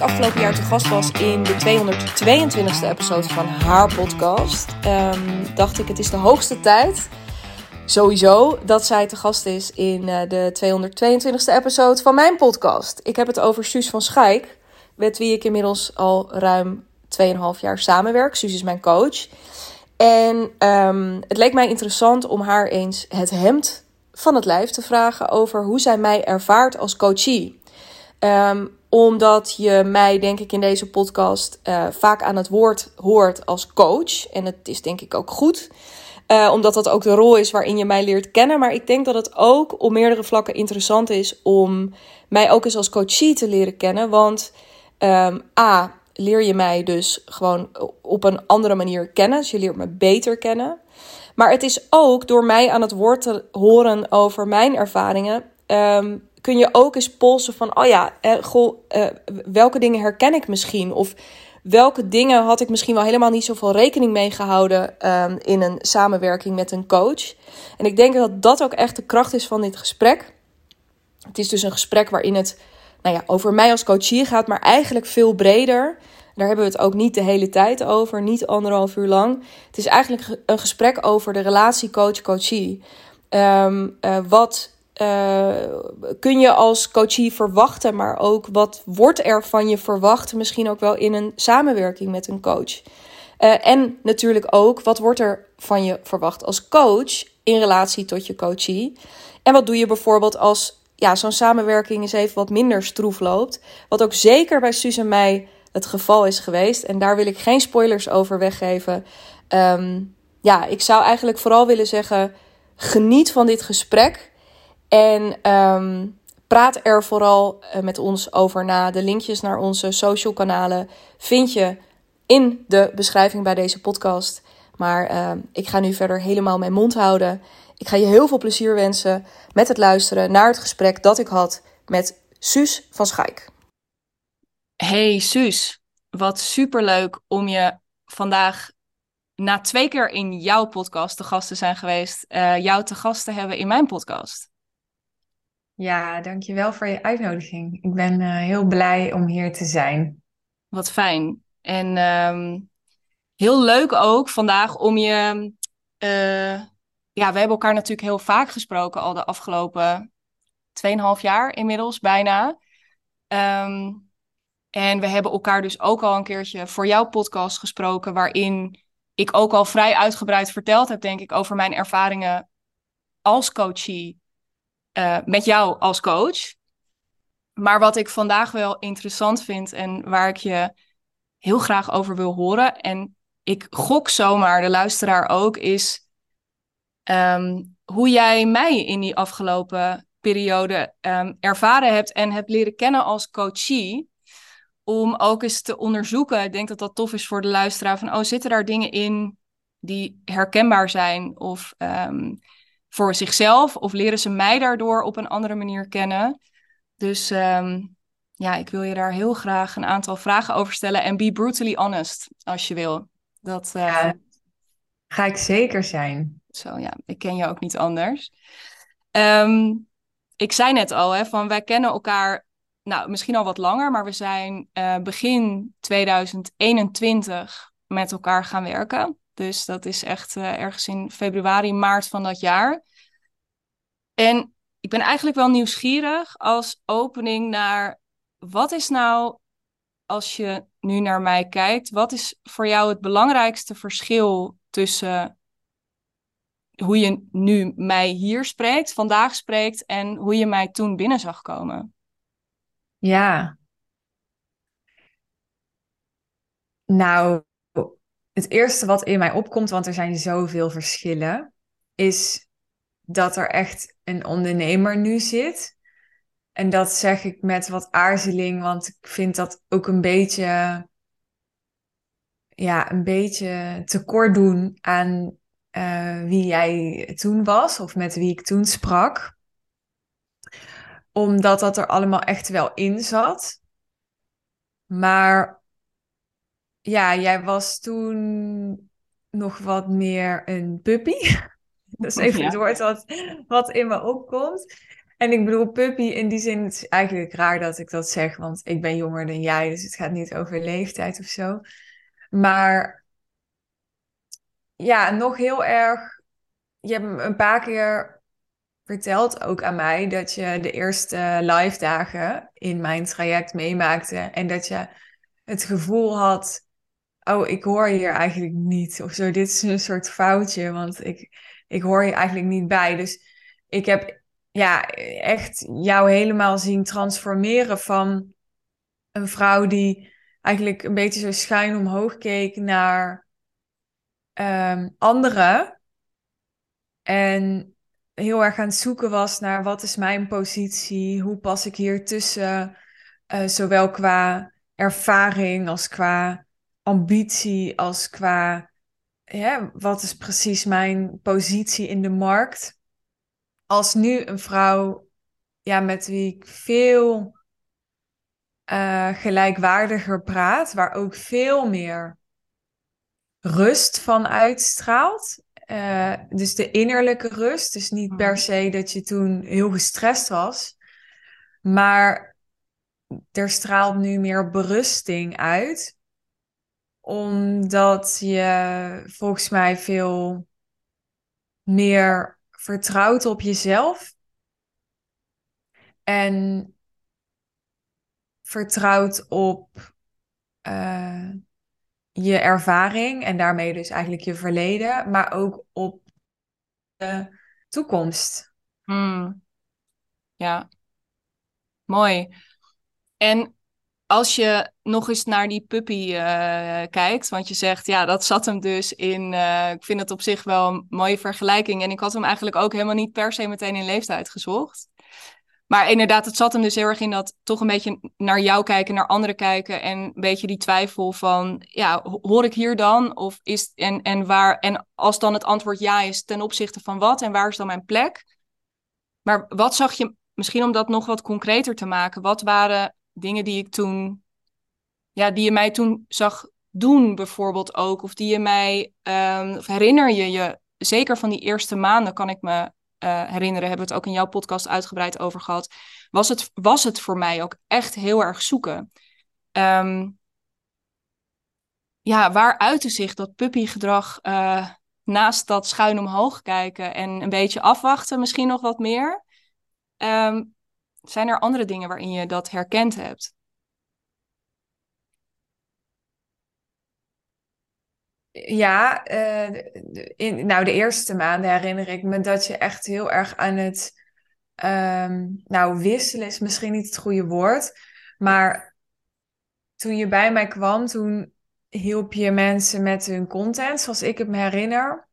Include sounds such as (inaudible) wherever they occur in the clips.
afgelopen jaar te gast was in de 222e episode van haar podcast, um, dacht ik: het is de hoogste tijd. Sowieso dat zij te gast is in uh, de 222e episode van mijn podcast. Ik heb het over Suus van Schaik, met wie ik inmiddels al ruim 2,5 jaar samenwerk. Suus is mijn coach. En um, het leek mij interessant om haar eens het hemd van het lijf te vragen over hoe zij mij ervaart als coachie. Um, omdat je mij, denk ik, in deze podcast uh, vaak aan het woord hoort als coach. En het is denk ik ook goed. Uh, omdat dat ook de rol is waarin je mij leert kennen. Maar ik denk dat het ook op meerdere vlakken interessant is om mij ook eens als coachie te leren kennen. Want um, A, leer je mij dus gewoon op een andere manier kennen. Dus je leert me beter kennen. Maar het is ook door mij aan het woord te horen over mijn ervaringen. Um, kun je ook eens polsen van, oh ja, eh, eh, welke dingen herken ik misschien? Of welke dingen had ik misschien wel helemaal niet zoveel rekening mee gehouden um, in een samenwerking met een coach? En ik denk dat dat ook echt de kracht is van dit gesprek. Het is dus een gesprek waarin het nou ja, over mij als coachie gaat, maar eigenlijk veel breder. Daar hebben we het ook niet de hele tijd over, niet anderhalf uur lang. Het is eigenlijk een gesprek over de relatie coach-coachie. Um, uh, wat uh, kun je als coachie verwachten, maar ook wat wordt er van je verwacht, misschien ook wel in een samenwerking met een coach. Uh, en natuurlijk ook, wat wordt er van je verwacht als coach in relatie tot je coachie? En wat doe je bijvoorbeeld als ja, zo'n samenwerking eens even wat minder stroef loopt? Wat ook zeker bij Suus en mij het geval is geweest. En daar wil ik geen spoilers over weggeven. Um, ja, ik zou eigenlijk vooral willen zeggen: geniet van dit gesprek. En um, praat er vooral eh, met ons over na. De linkjes naar onze social kanalen vind je in de beschrijving bij deze podcast. Maar uh, ik ga nu verder helemaal mijn mond houden. Ik ga je heel veel plezier wensen met het luisteren naar het gesprek dat ik had met Suus van Schaik. Hey Suus, wat superleuk om je vandaag na twee keer in jouw podcast te gast te zijn geweest, uh, jou te gast te hebben in mijn podcast. Ja, dankjewel voor je uitnodiging. Ik ben uh, heel blij om hier te zijn. Wat fijn. En um, heel leuk ook vandaag om je. Uh, ja, we hebben elkaar natuurlijk heel vaak gesproken al de afgelopen 2,5 jaar inmiddels bijna. Um, en we hebben elkaar dus ook al een keertje voor jouw podcast gesproken, waarin ik ook al vrij uitgebreid verteld heb, denk ik, over mijn ervaringen als coachie uh, met jou als coach. Maar wat ik vandaag wel interessant vind en waar ik je heel graag over wil horen, en ik gok zomaar de luisteraar ook, is um, hoe jij mij in die afgelopen periode um, ervaren hebt en hebt leren kennen als coachie. Om ook eens te onderzoeken, ik denk dat dat tof is voor de luisteraar, van oh, zitten daar dingen in die herkenbaar zijn? Of um, voor zichzelf of leren ze mij daardoor op een andere manier kennen. Dus um, ja, ik wil je daar heel graag een aantal vragen over stellen en be brutally honest als je wil. Dat uh, ja, ga ik zeker zijn. Zo ja, ik ken je ook niet anders. Um, ik zei net al, hè, van wij kennen elkaar, nou misschien al wat langer, maar we zijn uh, begin 2021 met elkaar gaan werken. Dus dat is echt uh, ergens in februari, maart van dat jaar. En ik ben eigenlijk wel nieuwsgierig als opening naar wat is nou, als je nu naar mij kijkt, wat is voor jou het belangrijkste verschil tussen hoe je nu mij hier spreekt, vandaag spreekt en hoe je mij toen binnen zag komen? Ja. Nou, het eerste wat in mij opkomt, want er zijn zoveel verschillen, is dat er echt een ondernemer nu zit. En dat zeg ik met wat aarzeling, want ik vind dat ook een beetje, ja, een beetje tekort doen aan uh, wie jij toen was of met wie ik toen sprak. Omdat dat er allemaal echt wel in zat. Maar ja, jij was toen nog wat meer een puppy. (laughs) (laughs) Dat is even het woord wat, wat in me opkomt. En ik bedoel, puppy in die zin, het is eigenlijk raar dat ik dat zeg, want ik ben jonger dan jij, dus het gaat niet over leeftijd of zo. Maar ja, nog heel erg. Je hebt een paar keer verteld ook aan mij dat je de eerste live dagen in mijn traject meemaakte en dat je het gevoel had, oh, ik hoor hier eigenlijk niet of zo. Dit is een soort foutje, want ik, ik hoor hier eigenlijk niet bij. Dus ik heb ja, echt jou helemaal zien transformeren van een vrouw die eigenlijk een beetje zo schuin omhoog keek naar um, anderen. En heel erg aan het zoeken was naar wat is mijn positie, hoe pas ik hier tussen, uh, zowel qua ervaring als qua ambitie, als qua ja, wat is precies mijn positie in de markt. Als nu een vrouw ja, met wie ik veel uh, gelijkwaardiger praat, waar ook veel meer rust van uitstraalt. Uh, dus de innerlijke rust. Dus niet per mhm. se dat je toen heel gestrest was. Maar er straalt nu meer berusting uit. Omdat je volgens mij veel meer vertrouwt op jezelf. En vertrouwt op uh, je ervaring en daarmee dus eigenlijk je verleden, maar ook op de toekomst. Hmm. Ja, mooi. En als je nog eens naar die puppy uh, kijkt, want je zegt, ja, dat zat hem dus in. Uh, ik vind het op zich wel een mooie vergelijking. En ik had hem eigenlijk ook helemaal niet per se meteen in leeftijd gezocht. Maar inderdaad, het zat hem dus heel erg in dat toch een beetje naar jou kijken, naar anderen kijken. En een beetje die twijfel van, ja, hoor ik hier dan? Of is, en, en, waar, en als dan het antwoord ja is, ten opzichte van wat? En waar is dan mijn plek? Maar wat zag je, misschien om dat nog wat concreter te maken, wat waren dingen die ik toen, ja, die je mij toen zag doen bijvoorbeeld ook? Of die je mij, um, of herinner je je, zeker van die eerste maanden kan ik me uh, herinneren, hebben we het ook in jouw podcast uitgebreid over gehad, was het, was het voor mij ook echt heel erg zoeken. Um, ja, waar uitte zich dat puppygedrag uh, naast dat schuin omhoog kijken en een beetje afwachten, misschien nog wat meer? Um, zijn er andere dingen waarin je dat herkend hebt? Ja, uh, in, nou de eerste maanden herinner ik me dat je echt heel erg aan het, um, nou wisselen is misschien niet het goede woord, maar toen je bij mij kwam, toen hielp je mensen met hun content, zoals ik het me herinner.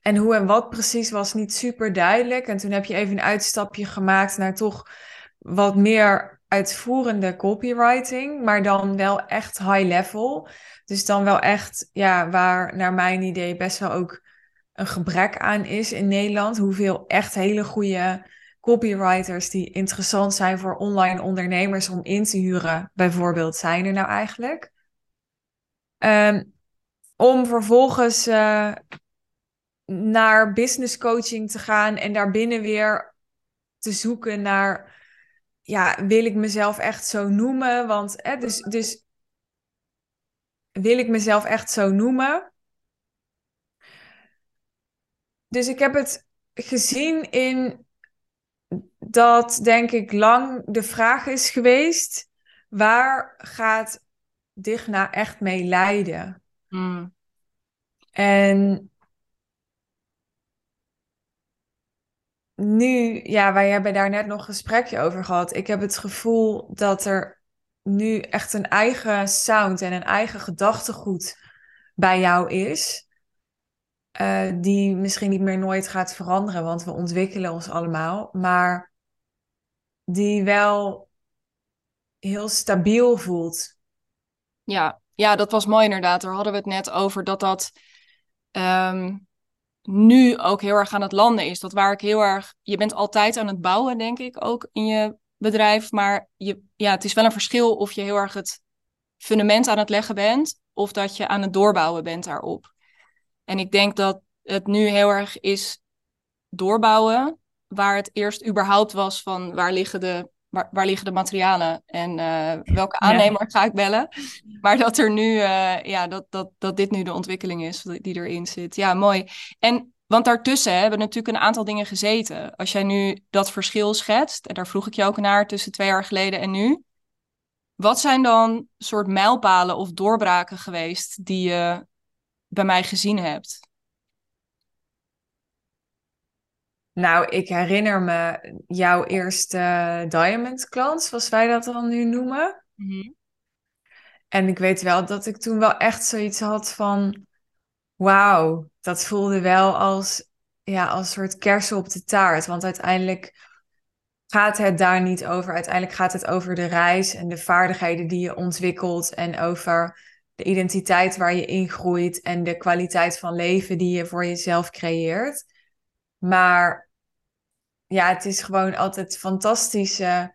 En hoe en wat precies was niet super duidelijk. En toen heb je even een uitstapje gemaakt naar toch wat meer uitvoerende copywriting, maar dan wel echt high level. Dus dan wel echt, ja, waar naar mijn idee best wel ook een gebrek aan is in Nederland. Hoeveel echt hele goede copywriters die interessant zijn voor online ondernemers om in te huren, bijvoorbeeld, zijn er nou eigenlijk? Um, om vervolgens uh, naar business coaching te gaan en daarbinnen weer te zoeken naar, ja, wil ik mezelf echt zo noemen? Want, hè, dus, dus wil ik mezelf echt zo noemen? Dus ik heb het gezien in dat, denk ik, lang de vraag is geweest: waar gaat Digna echt mee leiden? Hmm. En nu, ja, wij hebben daar net nog een gesprekje over gehad. Ik heb het gevoel dat er nu echt een eigen sound en een eigen gedachtegoed bij jou is. Uh, die misschien niet meer nooit gaat veranderen, want we ontwikkelen ons allemaal. Maar die wel heel stabiel voelt. Ja, ja, dat was mooi inderdaad. Daar hadden we het net over dat dat um, nu ook heel erg aan het landen is. Dat waar ik heel erg. Je bent altijd aan het bouwen, denk ik, ook in je bedrijf. Maar je, ja, het is wel een verschil of je heel erg het fundament aan het leggen bent. Of dat je aan het doorbouwen bent daarop. En ik denk dat het nu heel erg is doorbouwen. waar het eerst überhaupt was van waar liggen de, waar, waar liggen de materialen en uh, welke aannemer ga ik bellen. (laughs) Maar dat er nu, uh, ja, dat, dat, dat dit nu de ontwikkeling is die erin zit. Ja, mooi. En want daartussen hebben natuurlijk een aantal dingen gezeten. Als jij nu dat verschil schetst, en daar vroeg ik je ook naar tussen twee jaar geleden en nu. Wat zijn dan soort mijlpalen of doorbraken geweest die je bij mij gezien hebt? Nou, ik herinner me jouw eerste Diamond klant, zoals wij dat dan nu noemen. Mhm. En ik weet wel dat ik toen wel echt zoiets had van, wauw, dat voelde wel als, ja, als een soort kersen op de taart. Want uiteindelijk gaat het daar niet over. Uiteindelijk gaat het over de reis en de vaardigheden die je ontwikkelt en over de identiteit waar je in groeit en de kwaliteit van leven die je voor jezelf creëert. Maar ja, het is gewoon altijd fantastische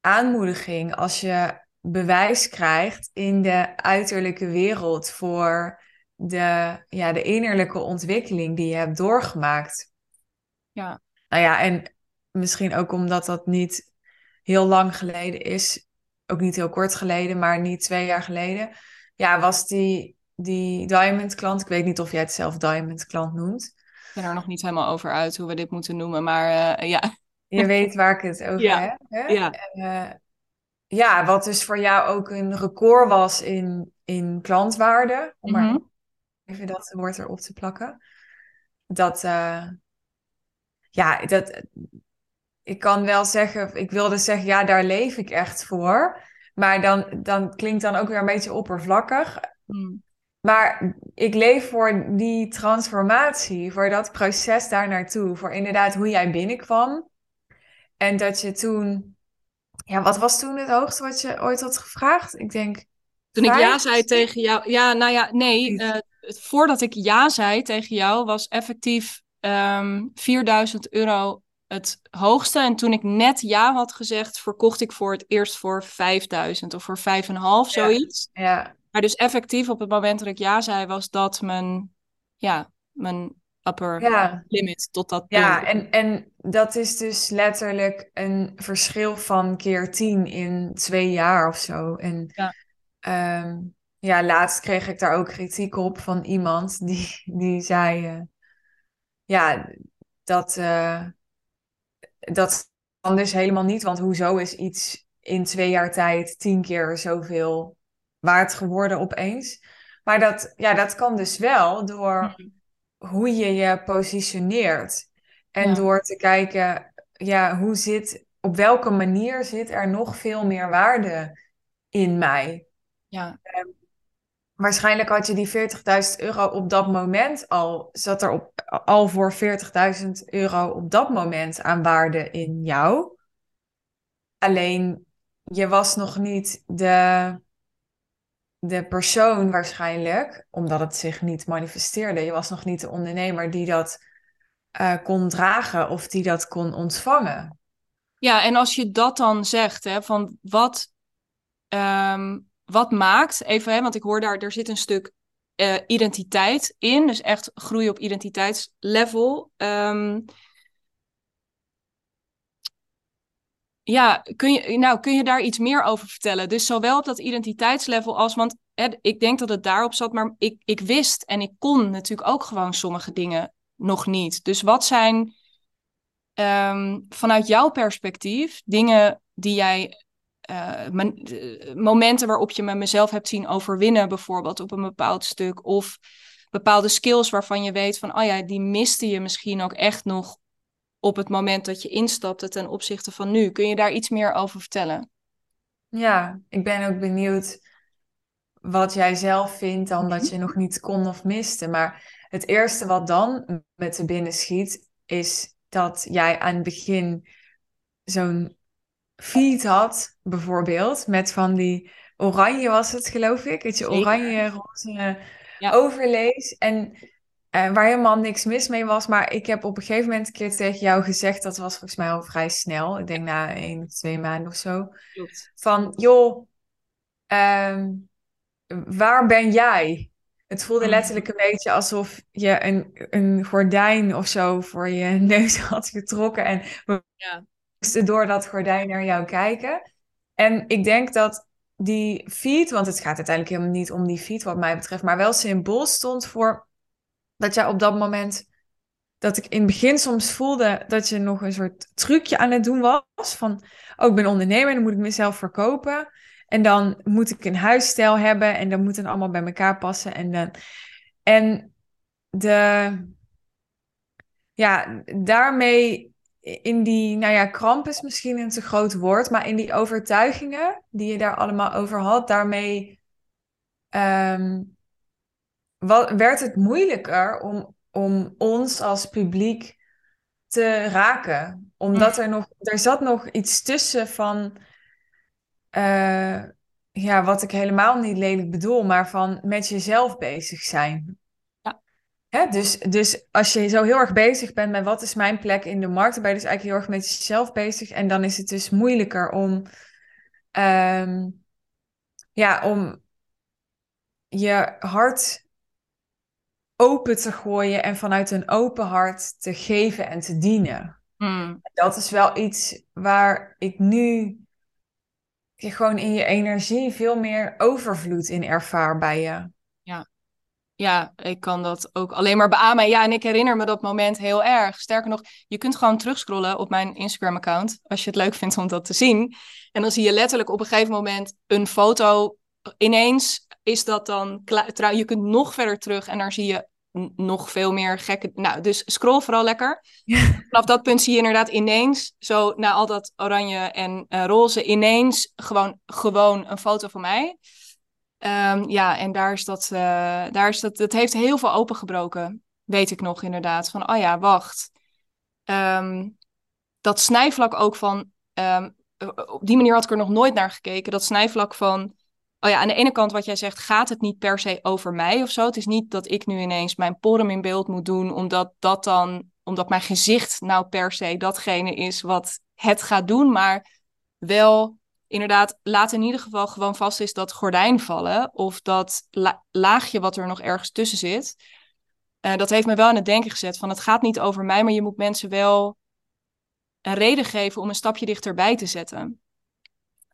aanmoediging als je bewijs krijgt in de uiterlijke wereld voor de, ja, de innerlijke ontwikkeling die je hebt doorgemaakt. Ja. Nou ja, en misschien ook omdat dat niet heel lang geleden is, ook niet heel kort geleden, maar niet twee jaar geleden, ja, was die, die Diamond klant, ik weet niet of jij het zelf Diamond klant noemt, ben er nog niet helemaal over uit hoe we dit moeten noemen, maar uh, ja. Je weet waar ik het over ja. heb. Hè? Ja. Uh, ja, wat dus voor jou ook een record was in, in klantwaarde, om maar mm-hmm. even dat woord erop te plakken. Dat, uh, ja, dat, ik kan wel zeggen, ik wilde zeggen, ja, daar leef ik echt voor. Maar dan, dan klinkt dan ook weer een beetje oppervlakkig. Mm. Maar ik leef voor die transformatie, voor dat proces daar naartoe. Voor inderdaad hoe jij binnenkwam. En dat je toen... Ja, wat was toen het hoogste wat je ooit had gevraagd? Ik denk... Toen ik ja zei tegen jou... Ja, nou ja, nee. Uh, voordat ik ja zei tegen jou was effectief um, ehm, 4000 euro het hoogste. En toen ik net ja had gezegd, verkocht ik voor het eerst voor 5000 of voor 5,5, zoiets. Ja. Maar dus effectief op het moment dat ik ja zei, was dat mijn, ja, mijn upper limit tot dat punt. Ja, en, en dat is dus letterlijk een verschil van keer tien in twee jaar of zo. En ja, ehm, ja laatst kreeg ik daar ook kritiek op van iemand die, die zei, uh, ja, dat, uh, dat kan dus helemaal niet, want hoezo is iets in twee jaar tijd tien keer zoveel waard geworden opeens. Maar dat, ja, dat kan dus wel door mhm. hoe je je positioneert. En door te kijken, ja, hoe zit, op welke manier zit er nog veel meer waarde in mij? Ja. Um, waarschijnlijk had je die 40.000 euro op dat moment al, zat er op, al voor 40.000 euro op dat moment aan waarde in jou. Alleen je was nog niet de, de persoon waarschijnlijk, omdat het zich niet manifesteerde. Je was nog niet de ondernemer die dat uh, kon dragen of die dat kon ontvangen. Ja, en als je dat dan zegt, hè, van wat, um, wat maakt, even, hè, want ik hoor daar, er zit een stuk uh, identiteit in, dus echt groei op identiteitslevel. Um, ja, kun je, nou, kun je daar iets meer over vertellen? Dus zowel op dat identiteitslevel als, want ik denk dat het daarop zat, maar ik, ik wist en ik kon natuurlijk ook gewoon sommige dingen nog niet. Dus wat zijn um, vanuit jouw perspectief dingen die jij, uh, momenten waarop je me mezelf hebt zien overwinnen, bijvoorbeeld op een bepaald stuk, of bepaalde skills waarvan je weet van, oh ja, die miste je misschien ook echt nog op het moment dat je instapte ten opzichte van nu. Kun je daar iets meer over vertellen? Ja, ik ben ook benieuwd wat jij zelf vindt dan dat je nog niet kon of miste. Maar het eerste wat dan met de binnen schiet, is dat jij aan het begin zo'n feed had, bijvoorbeeld, met van die oranje was het, geloof ik. Dat je oranje, roze ja. overlees. En uh, waar helemaal niks mis mee was. Maar ik heb op een gegeven moment een keer tegen jou gezegd, dat was volgens mij al vrij snel. Ik denk na één of twee maanden of zo. Van, joh, um, waar ben jij? Het voelde Mm. letterlijk een beetje alsof je een, een gordijn of zo voor je (laughs) neus had getrokken en we Ja. moesten door dat gordijn naar jou kijken. En ik denk dat die feed, want het gaat uiteindelijk helemaal niet om die feed wat mij betreft, maar wel symbool stond voor dat jij op dat moment, dat ik in het begin soms voelde dat je nog een soort trucje aan het doen was. Van, oh, ik ben ondernemer, dan moet ik mezelf verkopen. En dan moet ik een huisstijl hebben en dan moet het allemaal bij elkaar passen. En, dan, en de, ja, daarmee in die, nou ja, kramp is misschien een te groot woord, maar in die overtuigingen die je daar allemaal over had, daarmee ehm, wa- werd het moeilijker om, om ons als publiek te raken. Omdat er nog, er zat nog iets tussen van, eh, ja, wat ik helemaal niet lelijk bedoel, maar van met jezelf bezig zijn. Ja. Hè? Dus, dus als je zo heel erg bezig bent met wat is mijn plek in de markt, dan ben je dus eigenlijk heel erg met jezelf bezig. En dan is het dus moeilijker om, ehm, ja, om je hart open te gooien en vanuit een open hart te geven en te dienen. Mm. Dat is wel iets waar ik nu je gewoon in je energie veel meer overvloed in ervaar bij je. Ja, ik kan dat ook alleen maar beamen. Ja, en ik herinner me dat moment heel erg. Sterker nog, je kunt gewoon terugscrollen op mijn Instagram-account. Als je het leuk vindt om dat te zien. En dan zie je letterlijk op een gegeven moment een foto. Ineens is dat dan. kla- Trouw, je kunt nog verder terug en daar zie je nog veel meer gekke. Nou, dus scroll vooral lekker. (laughs) Vanaf dat punt zie je inderdaad ineens, zo na al dat oranje en eh, roze, ineens gewoon, gewoon een foto van mij. Ehm, ja, en daar is dat, eh, daar is dat, dat heeft heel veel opengebroken, weet ik nog inderdaad. Van, oh ja, wacht. Ehm, dat snijvlak ook van, ehm, eh, op die manier had ik er nog nooit naar gekeken. Dat snijvlak van, oh ja, aan de ene kant wat jij zegt, gaat het niet per se over mij of zo. Het is niet dat ik nu ineens mijn porum in beeld moet doen, omdat dat dan, omdat mijn gezicht nou per se datgene is wat het gaat doen, maar wel inderdaad, laat in ieder geval gewoon vast is dat gordijn vallen. Of dat la- laagje wat er nog ergens tussen zit. Eh, dat heeft me wel aan het denken gezet. Van het gaat niet over mij, maar je moet mensen wel een reden geven om een stapje dichterbij te zetten.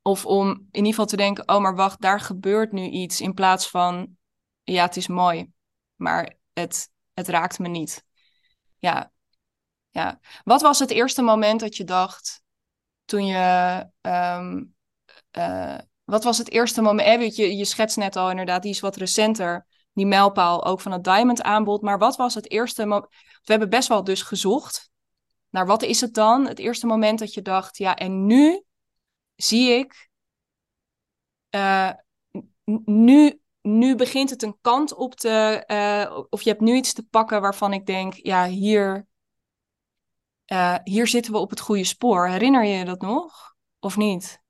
Of om in ieder geval te denken, oh maar wacht, daar gebeurt nu iets. In plaats van, ja het is mooi, maar het, het raakt me niet. Ja, ja. Wat was het eerste moment dat je dacht, toen je ehm, uh, wat was het eerste moment? Eh, je, je schetst net al inderdaad, die is wat recenter. Die mijlpaal ook van het Diamond aanbod. Maar wat was het eerste moment? We hebben best wel dus gezocht naar wat is het dan? Het eerste moment dat je dacht, ja, en nu zie ik, uh, nu, nu begint het een kant op te, uh, of je hebt nu iets te pakken waarvan ik denk, ja, hier, uh, hier zitten we op het goede spoor. Herinner je je dat nog? Of niet?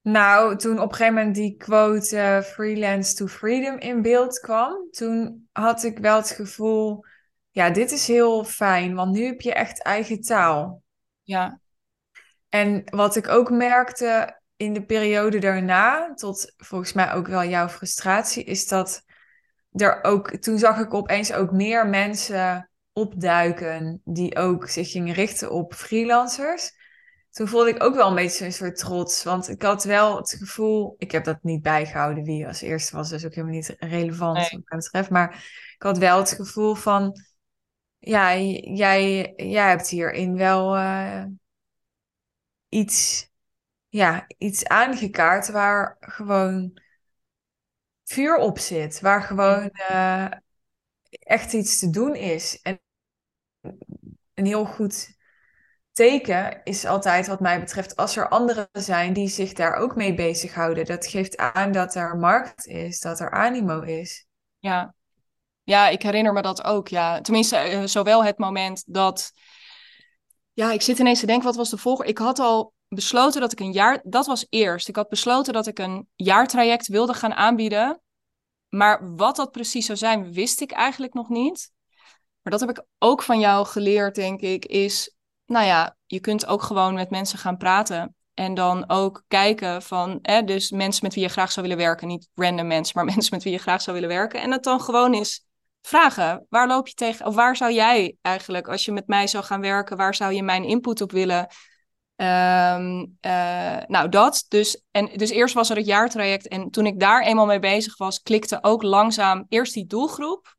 Nou, toen op een gegeven moment die quote freelance to freedom in beeld kwam, toen had ik wel het gevoel, ja, dit is heel fijn, want nu heb je echt eigen taal. Ja. En wat ik ook merkte in de periode daarna, tot volgens mij ook wel jouw frustratie, is dat er ook, toen zag ik opeens ook meer mensen opduiken die ook zich gingen richten op freelancers toen voelde ik ook wel een beetje een soort trots. Want ik had wel het gevoel, ik heb dat niet bijgehouden wie als eerste was, dus ook helemaal niet relevant Nee. wat mij betreft. Maar ik had wel het gevoel van, ja, jij, jij hebt hierin wel uh, iets, ja, iets aangekaart waar gewoon vuur op zit. Waar gewoon uh, echt iets te doen is. En een heel goed teken is altijd, wat mij betreft, als er anderen zijn die zich daar ook mee bezighouden. Dat geeft aan dat er markt is, dat er animo is. Ja, ja ik herinner me dat ook. Ja. Tenminste, uh, zowel het moment dat. Ja, ik zit ineens te denken, wat was de volgende? Ik had al besloten dat ik een jaar. Dat was eerst. Ik had besloten dat ik een jaartraject wilde gaan aanbieden. Maar wat dat precies zou zijn, wist ik eigenlijk nog niet. Maar dat heb ik ook van jou geleerd, denk ik, is nou ja, je kunt ook gewoon met mensen gaan praten. En dan ook kijken van, hè, dus mensen met wie je graag zou willen werken. Niet random mensen, maar (laughs) mensen met wie je graag zou willen werken. En het dan gewoon is vragen. Waar loop je tegen? Of waar zou jij eigenlijk, als je met mij zou gaan werken, waar zou je mijn input op willen? Ehm, eh, nou, dat. Dus, en, dus eerst was er het jaartraject. En toen ik daar eenmaal mee bezig was, klikte ook langzaam eerst die doelgroep.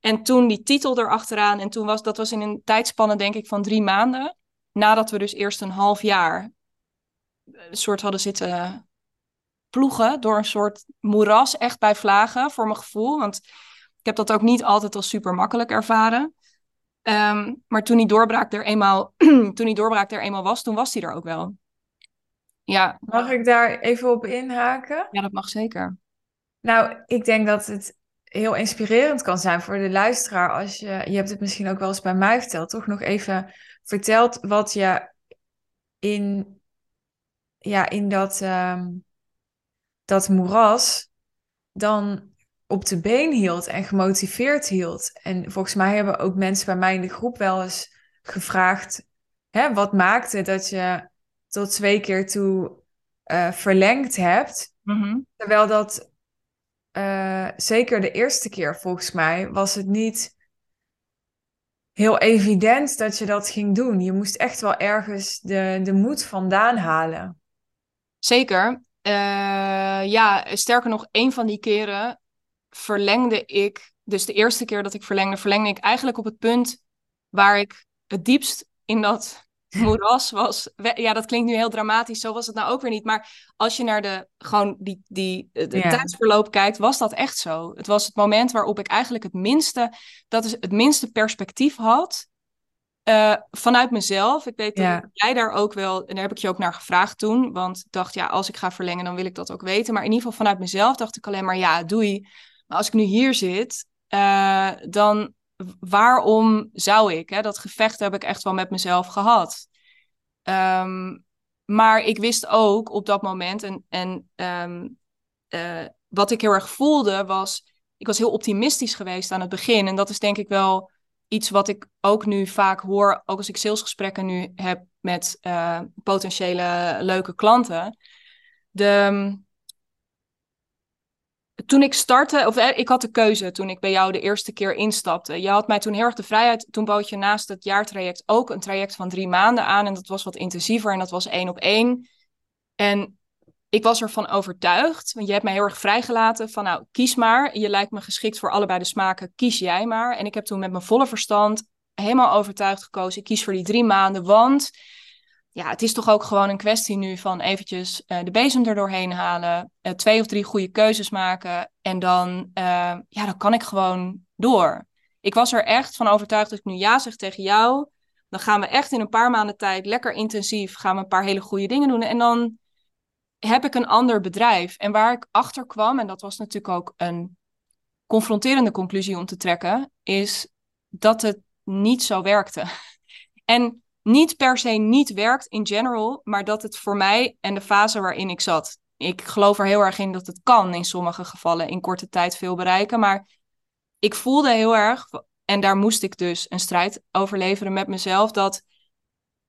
En toen die titel erachteraan. En toen was dat was in een tijdspanne, denk ik, van drie maanden. Nadat we dus eerst een half jaar een soort hadden zitten ploegen door een soort moeras, echt bij vlagen, voor mijn gevoel. Want heb dat ook niet altijd als super makkelijk ervaren. Ehm, maar toen die doorbraak er eenmaal, (clears throat) toen die doorbraak er eenmaal was, toen was die er ook wel. Ja. Mag ik daar even op inhaken? Ja, dat mag zeker. Nou, ik denk dat het heel inspirerend kan zijn voor de luisteraar als je, je hebt het misschien ook wel eens bij mij verteld, toch nog even vertelt wat je in, ja, in dat, um, dat moeras dan op de been hield en gemotiveerd hield. En volgens mij hebben ook mensen bij mij in de groep wel eens gevraagd: hè, wat maakte dat je tot twee keer toe uh, verlengd hebt? Mhm. Terwijl dat uh, zeker de eerste keer volgens mij was het niet heel evident dat je dat ging doen. Je moest echt wel ergens de, de moed vandaan halen. Zeker. Uh, ja, sterker nog, een van die keren verlengde ik, dus de eerste keer dat ik verlengde, verlengde ik eigenlijk op het punt waar ik het diepst in dat (laughs) moeras was. Ja, dat klinkt nu heel dramatisch, zo was het nou ook weer niet. Maar als je naar de, gewoon die, die, de tijdsverloop kijkt, was dat echt zo. Het was het moment waarop ik eigenlijk het minste, dat is het minste perspectief had. Uh, vanuit mezelf. Ik weet dat jij daar ook wel, en daar heb ik je ook naar gevraagd toen. Want ik dacht, ja, als ik ga verlengen, dan wil ik dat ook weten. Maar in ieder geval vanuit mezelf dacht ik alleen maar, ja, doei. Maar als ik nu hier zit, uh, dan waarom zou ik? Hè? Dat gevecht heb ik echt wel met mezelf gehad. Um, maar ik wist ook op dat moment, en, en um, uh, wat ik heel erg voelde was, ik was heel optimistisch geweest aan het begin. En dat is denk ik wel iets wat ik ook nu vaak hoor, ook als ik salesgesprekken nu heb met uh, potentiële leuke klanten. De, toen ik startte, of eh, ik had de keuze toen ik bij jou de eerste keer instapte. Je had mij toen heel erg de vrijheid. Toen bood je naast het jaartraject ook een traject van drie maanden aan. En dat was wat intensiever en dat was één op één. En ik was ervan overtuigd, want je hebt mij heel erg vrijgelaten van nou, kies maar. Je lijkt me geschikt voor allebei de smaken, kies jij maar. En ik heb toen met mijn volle verstand helemaal overtuigd gekozen. Ik kies voor die drie maanden, want ja, het is toch ook gewoon een kwestie nu van eventjes uh, de bezem er doorheen halen, uh, twee of drie goede keuzes maken en dan, uh, ja, dan kan ik gewoon door. Ik was er echt van overtuigd dat ik nu ja zeg tegen jou. Dan gaan we echt in een paar maanden tijd lekker intensief, gaan we een paar hele goede dingen doen en dan heb ik een ander bedrijf. En waar ik achter kwam, en dat was natuurlijk ook een confronterende conclusie om te trekken, is dat het niet zo werkte. (laughs) En niet per se niet werkt in general, maar dat het voor mij en de fase waarin ik zat. Ik geloof er heel erg in dat het kan in sommige gevallen in korte tijd veel bereiken. Maar ik voelde heel erg, en daar moest ik dus een strijd over leveren met mezelf, dat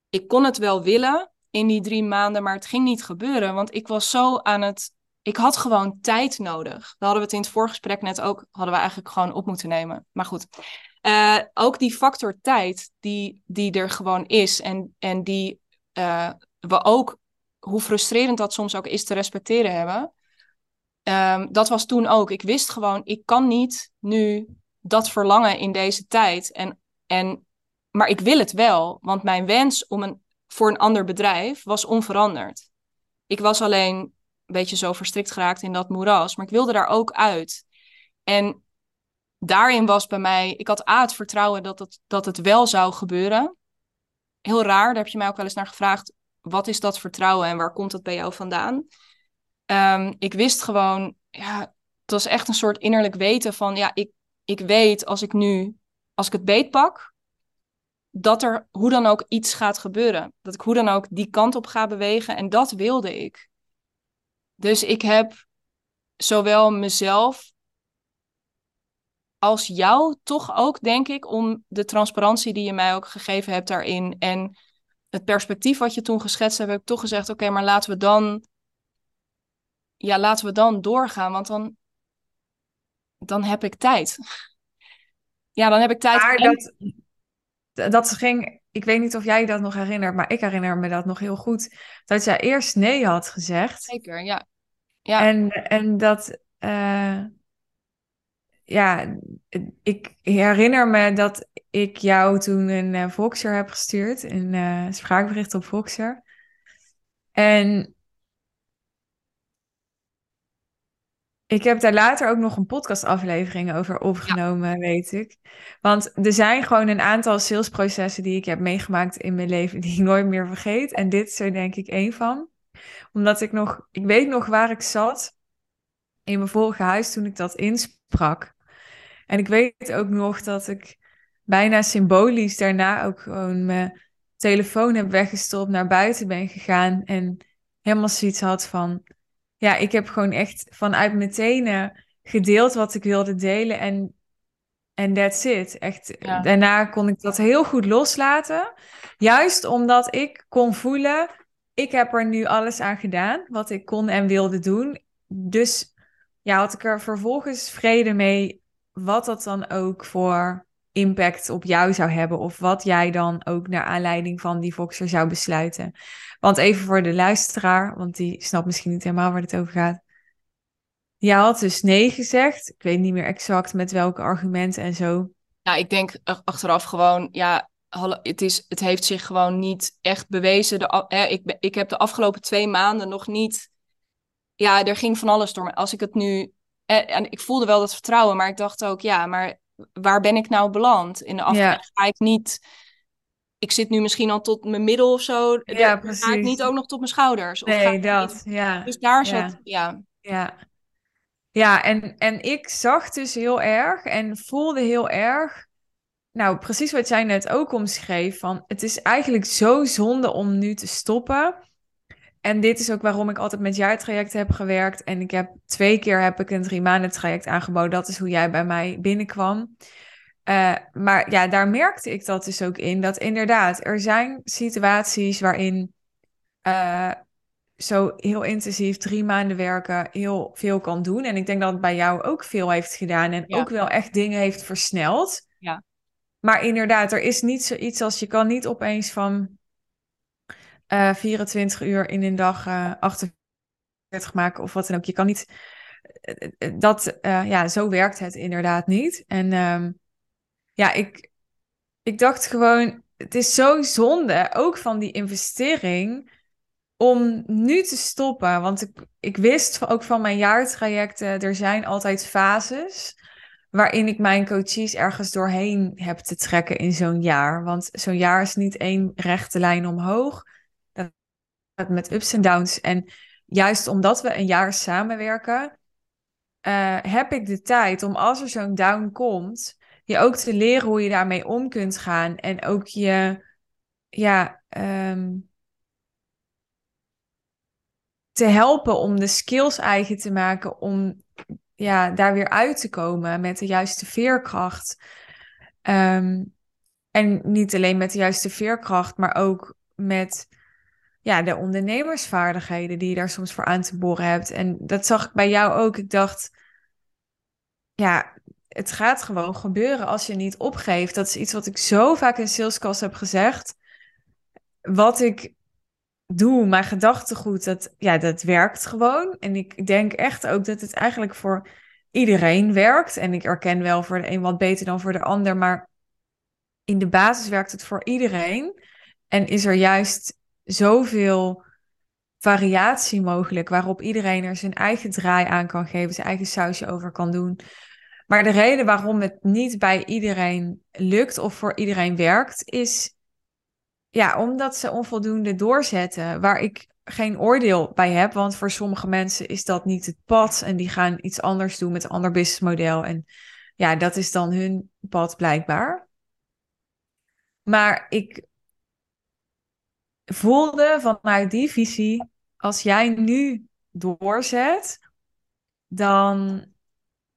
ik kon het wel willen in die drie maanden, maar het ging niet gebeuren. Want ik was zo aan het. Ik had gewoon tijd nodig. Daar hadden we het in het voorgesprek net ook, hadden we eigenlijk gewoon op moeten nemen. Maar goed. Uh, ook die factor tijd, die, die er gewoon is. En, en die uh, we ook, hoe frustrerend dat soms ook is te respecteren hebben. Um, dat was toen ook. Ik wist gewoon, ik kan niet nu dat verlangen in deze tijd. En, en, maar ik wil het wel, want mijn wens om een, voor een ander bedrijf was onveranderd. Ik was alleen een beetje zo verstrikt geraakt in dat moeras, maar ik wilde daar ook uit. En daarin was bij mij, ik had A, het vertrouwen dat het, dat het wel zou gebeuren. Heel raar, daar heb je mij ook wel eens naar gevraagd. Wat is dat vertrouwen en waar komt dat bij jou vandaan? Um, ik wist gewoon, ja, het was echt een soort innerlijk weten van, ja, ik, ik weet als ik nu, als ik het beet pak, dat er hoe dan ook iets gaat gebeuren. Dat ik hoe dan ook die kant op ga bewegen en dat wilde ik. Dus ik heb zowel mezelf als jou toch ook, denk ik, om de transparantie die je mij ook gegeven hebt daarin. En het perspectief wat je toen geschetst hebt, heb ik toch gezegd: oké, maar laten we dan. Ja, laten we dan doorgaan, want dan, dan heb ik tijd. (laughs) Ja, dan heb ik tijd. Maar dat, dat ging, ik weet niet of jij dat nog herinnert, maar ik herinner me dat nog heel goed. Dat jij eerst nee had gezegd. Zeker, ja. ja. En, en dat, uh, ja, ik herinner me dat ik jou toen een uh, Voxer heb gestuurd, een uh, spraakbericht op Voxer. En ik heb daar later ook nog een podcastaflevering over opgenomen, weet ik. Want er zijn gewoon een aantal salesprocessen die ik heb meegemaakt in mijn leven die ik nooit meer vergeet. En dit is er denk ik één van. Omdat ik nog, ik weet nog waar ik zat in mijn vorige huis toen ik dat insprak. En ik weet ook nog dat ik bijna symbolisch daarna ook gewoon mijn telefoon heb weggestopt, naar buiten ben gegaan en helemaal zoiets had van, ja, ik heb gewoon echt vanuit mijn tenen gedeeld wat ik wilde delen en en that's it. Echt, daarna kon ik dat heel goed loslaten. Juist omdat ik kon voelen, ik heb er nu alles aan gedaan wat ik kon en wilde doen. Dus ja, had ik er vervolgens vrede mee wat dat dan ook voor impact op jou zou hebben. Of wat jij dan ook naar aanleiding van die Voxer zou besluiten. Want even voor de luisteraar, want die snapt misschien niet helemaal waar het over gaat. Je had dus nee gezegd. Ik weet niet meer exact met welke argumenten en zo. Nou, ik denk achteraf gewoon, ja, het, is, het heeft zich gewoon niet echt bewezen. De, ik, ik heb de afgelopen twee maanden nog niet. Ja, er ging van alles door me. Als ik het nu en, en, ik voelde wel dat vertrouwen, maar ik dacht ook, ja, maar waar ben ik nou beland? In de afgelopen ga ik niet. Ik zit nu misschien al tot mijn middel of zo. Ja, precies. Ga ik niet ook nog tot mijn schouders? Of nee, dat. Ja. Dus daar zat, ja. Ja, ja en, en ik zag dus heel erg en voelde heel erg. Nou, precies wat jij net ook omschreef. Van, het is eigenlijk zo zonde om nu te stoppen. En dit is ook waarom ik altijd met jaartrajecten heb gewerkt. En ik heb twee keer heb ik een drie maanden traject aangeboden. Dat is hoe jij bij mij binnenkwam. Uh, maar ja, daar merkte ik dat dus ook in. Dat inderdaad, er zijn situaties waarin uh, zo heel intensief drie maanden werken heel veel kan doen. En ik denk dat het bij jou ook veel heeft gedaan. En ook wel echt dingen heeft versneld. Ja. Maar inderdaad, er is niet zoiets als je kan niet opeens van 24 eh, uur in een dag uh, eh, 48 maken of wat dan ook. Je kan niet. Eh, dat, ja, zo werkt het inderdaad niet. En um, ja, ik, ik dacht gewoon, het is zo zonde, ook van die investering, om nu te stoppen. Want ik, ik wist ook van mijn jaartrajecten, er zijn altijd fases waarin ik mijn coaches ergens doorheen heb te trekken in zo'n jaar. Want zo'n jaar is niet één rechte lijn omhoog met ups en downs. En juist omdat we een jaar samenwerken, uh, heb ik de tijd om als er zo'n down komt, je ook te leren hoe je daarmee om kunt gaan. En ook je, ja, um, te helpen om de skills eigen te maken om ja, daar weer uit te komen met de juiste veerkracht. Um, en niet alleen met de juiste veerkracht, maar ook met ja, de ondernemersvaardigheden die je daar soms voor aan te boren hebt. En dat zag ik bij jou ook. Ik dacht, ja, het gaat gewoon gebeuren als je niet opgeeft. Dat is iets wat ik zo vaak in salescast heb gezegd. Wat ik doe, mijn gedachtegoed, dat, ja, dat werkt gewoon. En ik denk echt ook dat het eigenlijk voor iedereen werkt. En ik erken wel voor de een wat beter dan voor de ander, maar in de basis werkt het voor iedereen. En is er juist zoveel variatie mogelijk, waarop iedereen er zijn eigen draai aan kan geven, zijn eigen sausje over kan doen. Maar de reden waarom het niet bij iedereen lukt of voor iedereen werkt, is ja, omdat ze onvoldoende doorzetten, waar ik geen oordeel bij heb, want voor sommige mensen is dat niet het pad en die gaan iets anders doen met een ander businessmodel en ja, dat is dan hun pad blijkbaar. Maar ik voelde vanuit die visie, als jij nu doorzet, dan,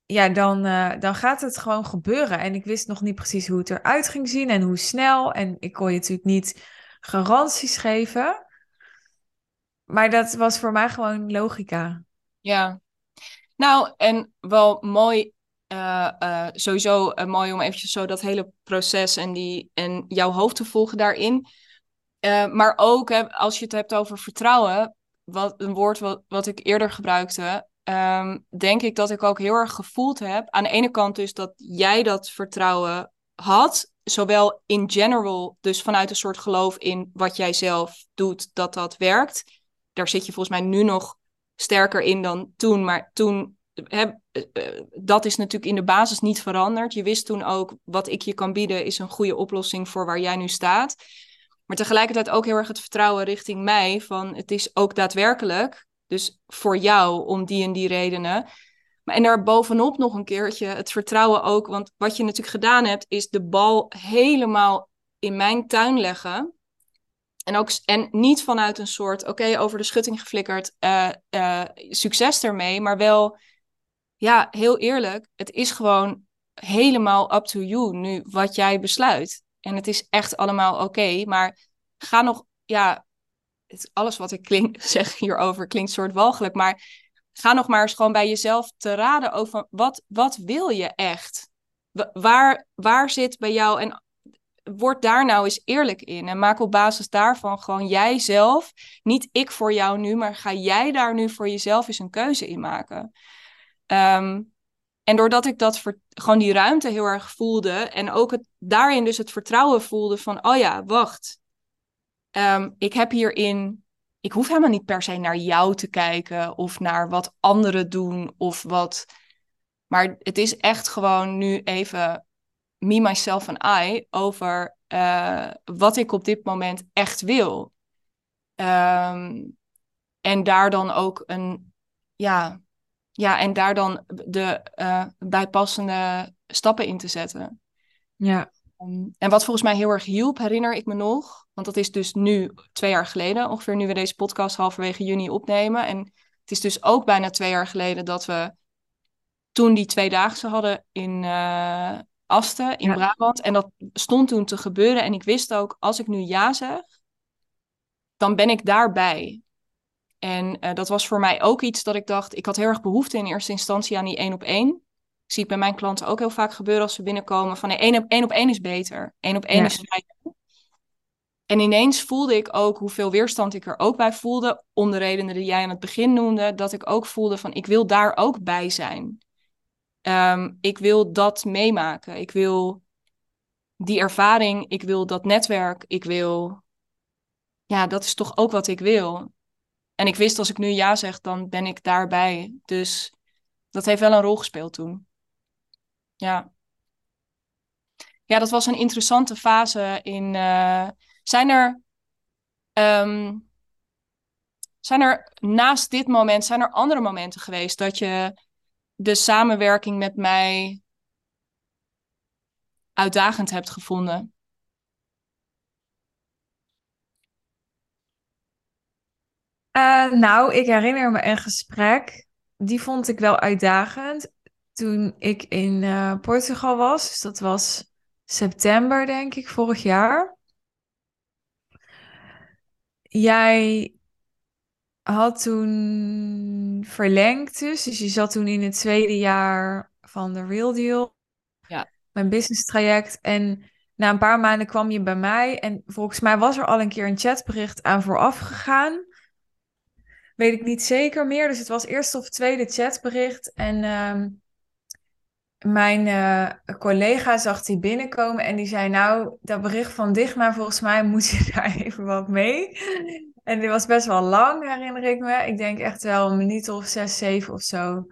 ja, dan, uh, dan gaat het gewoon gebeuren. En ik wist nog niet precies hoe het eruit ging zien en hoe snel. En ik kon je natuurlijk niet garanties geven. Maar dat was voor mij gewoon logica. Ja, nou, en wel mooi, uh, uh, sowieso mooi om eventjes zo dat hele proces en, die, en jouw hoofd te volgen daarin. Maar ook hè, als je het hebt over vertrouwen, wat, een woord wat, wat ik eerder gebruikte, um, denk ik dat ik ook heel erg gevoeld heb. Aan de ene kant dus dat jij dat vertrouwen had, zowel in general, dus vanuit een soort geloof in wat jij zelf doet, dat dat werkt. Daar zit je volgens mij nu nog sterker in dan toen. Maar toen, eh, eh, dat is natuurlijk in de basis niet veranderd. Je wist toen ook, wat ik je kan bieden is een goede oplossing voor waar jij nu staat. Maar tegelijkertijd ook heel erg het vertrouwen richting mij van het is ook daadwerkelijk, dus voor jou om die en die redenen. Maar en daar bovenop nog een keertje het vertrouwen ook, want wat je natuurlijk gedaan hebt is de bal helemaal in mijn tuin leggen. En, ook, en niet vanuit een soort, oké, over de schutting geflikkerd, uh, uh, succes ermee, maar wel, ja, heel eerlijk, het is gewoon helemaal up to you nu wat jij besluit. En het is echt allemaal oké, maar ga nog, ja, het, alles wat ik klink, (laughs) zeg hierover klinkt soort walgelijk, maar ga nog maar eens gewoon bij jezelf te raden over wat, wat wil je echt? Waar, waar zit bij jou, en word daar nou eens eerlijk in en maak op basis daarvan gewoon jijzelf, niet ik voor jou nu, maar ga jij daar nu voor jezelf eens een keuze in maken. Um, en doordat ik dat gewoon die ruimte heel erg voelde en ook het, daarin dus het vertrouwen voelde van, oh ja, wacht, um, ik heb hierin, ik hoef helemaal niet per se naar jou te kijken of naar wat anderen doen of wat, maar het is echt gewoon nu even me, myself en I over uh, wat ik op dit moment echt wil. Um, en daar dan ook een, ja, ja, en daar dan de uh, bijpassende stappen in te zetten. Ja. Um, en wat volgens mij heel erg hielp, herinner ik me nog, want dat is dus nu twee jaar geleden, ongeveer nu we deze podcast halverwege juni opnemen. En het is dus ook bijna twee jaar geleden dat we toen die tweedaagse hadden in, uh, Asten in Brabant. En dat stond toen te gebeuren. En ik wist ook, als ik nu ja zeg, dan ben ik daarbij. En uh, dat was voor mij ook iets dat ik dacht, ik had heel erg behoefte in eerste instantie aan die één op één. Ik zie het bij mijn klanten ook heel vaak gebeuren als ze binnenkomen van nee, één op één, op één is beter. Één op één ja. is fijn. En ineens voelde ik ook hoeveel weerstand ik er ook bij voelde, om de redenen die jij aan het begin noemde, dat ik ook voelde van ik wil daar ook bij zijn. Um, ik wil dat meemaken. Ik wil die ervaring, ik wil dat netwerk, ik wil. Ja, dat is toch ook wat ik wil. En ik wist als ik nu ja zeg, dan ben ik daarbij. Dus dat heeft wel een rol gespeeld toen. Ja. Ja, dat was een interessante fase in. Uh, zijn er. Um, zijn er naast dit moment, zijn er andere momenten geweest dat je de samenwerking met mij uitdagend hebt gevonden? Uh, nou, ik herinner me een gesprek. Die vond ik wel uitdagend. Toen ik in uh, Portugal was. Dus dat was september, denk ik, vorig jaar. Jij had toen verlengd dus. Dus je zat toen in het tweede jaar van de Real Deal. Ja. Mijn business traject. En na een paar maanden kwam je bij mij. En volgens mij was er al een keer een chatbericht aan vooraf gegaan. Weet ik niet zeker meer. Dus het was eerste of tweede chatbericht. En uh, mijn uh, collega zag die binnenkomen. En die zei nou, dat bericht van Digna, volgens mij moet je (laughs) daar even wat mee. En die was best wel lang, herinner ik me. Ik denk echt wel een minuut of zes, zeven of zo.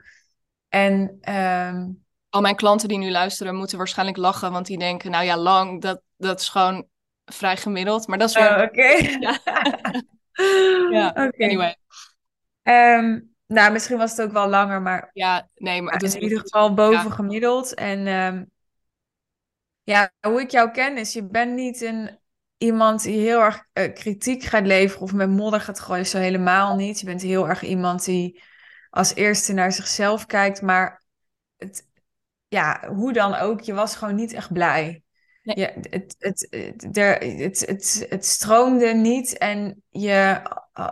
En um... al mijn klanten die nu luisteren moeten waarschijnlijk lachen, want die denken, nou ja, lang, dat, dat is gewoon vrij gemiddeld. Maar dat is weer. Oh, Oké. Okay. (laughs) ja, (laughs) ja. Okay. anyway. Um, nou, misschien was het ook wel langer, maar. Ja, nee, maar. Het is in ieder geval boven ja. gemiddeld. En um, ja, hoe ik jou ken is, je bent niet een iemand die heel erg uh, kritiek gaat leveren of met modder gaat gooien, zo helemaal niet. Je bent heel erg iemand die als eerste naar zichzelf kijkt, maar het, ja, hoe dan ook, je was gewoon niet echt blij. Nee. Ja, het, het, het, het, het, het stroomde niet en je,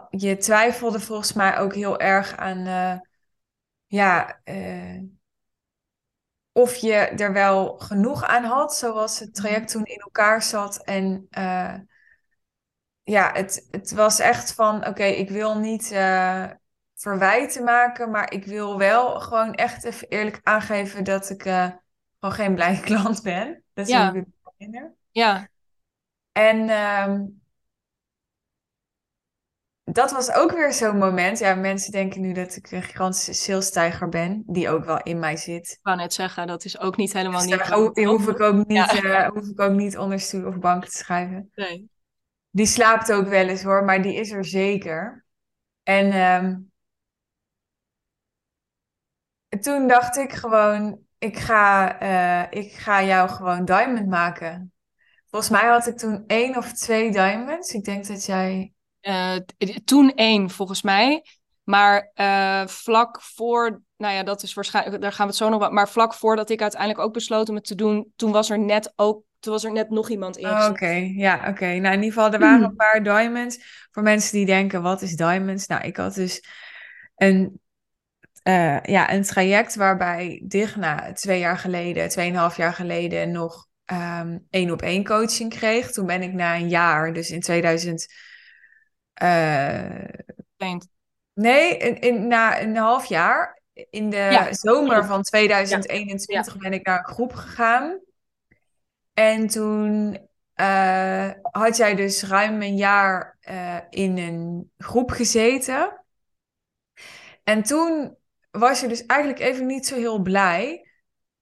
je twijfelde volgens mij ook heel erg aan, uh, ja, uh, of je er wel genoeg aan had, zoals het traject mhm. toen in elkaar zat. En uh, ja, het, het was echt van, oké, ik wil niet verwijten maken, maar ik wil wel gewoon echt even eerlijk aangeven dat ik gewoon geen blije (laughs) klant ben. Dat is ja. Ja. En ehm, dat was ook weer zo'n moment. Ja, mensen denken nu dat ik een gigantische salestijger ben, die ook wel in mij zit. Ik wou net zeggen, dat is ook niet helemaal dus niet. Daar hoef, ik ook niet, ja. uh, hoef ik ook niet onder stoel of bank te schrijven. Nee. Die slaapt ook wel eens hoor, maar die is er zeker. En um, toen dacht ik gewoon, ik ga, uh, ik ga jou gewoon diamond maken. Volgens mij had ik toen één of twee diamonds. Ik denk dat jij. Uh, toen één, volgens mij. Maar uh, vlak voor, nou ja, dat is waarschijnlijk, daar gaan we het zo nog wat. Maar vlak voordat ik uiteindelijk ook besloten om het te doen, toen was er net ook, toen was er net nog iemand in. Oh, oké, ja, oké. Nou, in ieder geval, er waren hmm. een paar diamonds. Voor mensen die denken, wat is diamonds? Nou, ik had dus een uh, ja, een traject waarbij Digna twee jaar geleden, tweeënhalf jaar geleden, nog um, één op één coaching kreeg. Toen ben ik na een jaar, dus in 2000. Uh, nee, in, in, na een half jaar. In de zomer van 2021 ben ik naar een groep gegaan. En toen uh, had jij dus ruim een jaar uh, in een groep gezeten. En toen was je dus eigenlijk even niet zo heel blij.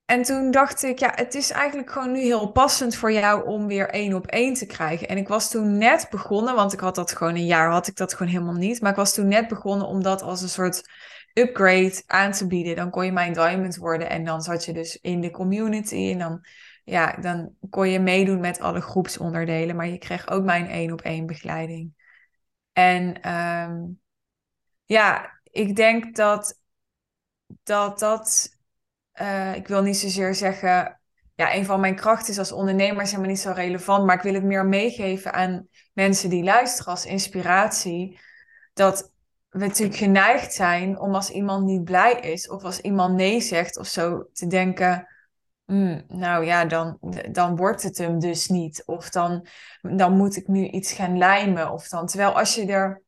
En toen dacht ik, ja, het is eigenlijk gewoon nu heel passend voor jou om weer één op één te krijgen. En ik was toen net begonnen, want ik had dat gewoon een jaar, had ik dat gewoon helemaal niet. Maar ik was toen net begonnen om dat als een soort upgrade aan te bieden. Dan kon je mijn diamond worden en dan zat je dus in de community. En dan, ja, dan kon je meedoen met alle groepsonderdelen. Maar je kreeg ook mijn één op één begeleiding. En um, ja, ik denk dat dat dat, uh, ik wil niet zozeer zeggen, ja, een van mijn krachten is als ondernemer is helemaal niet zo relevant, maar ik wil het meer meegeven aan mensen die luisteren als inspiratie, dat we natuurlijk geneigd zijn om als iemand niet blij is of als iemand nee zegt of zo te denken, mm, nou ja, dan, dan wordt het hem dus niet. Of dan, dan moet ik nu iets gaan lijmen. Of dan, terwijl als je er,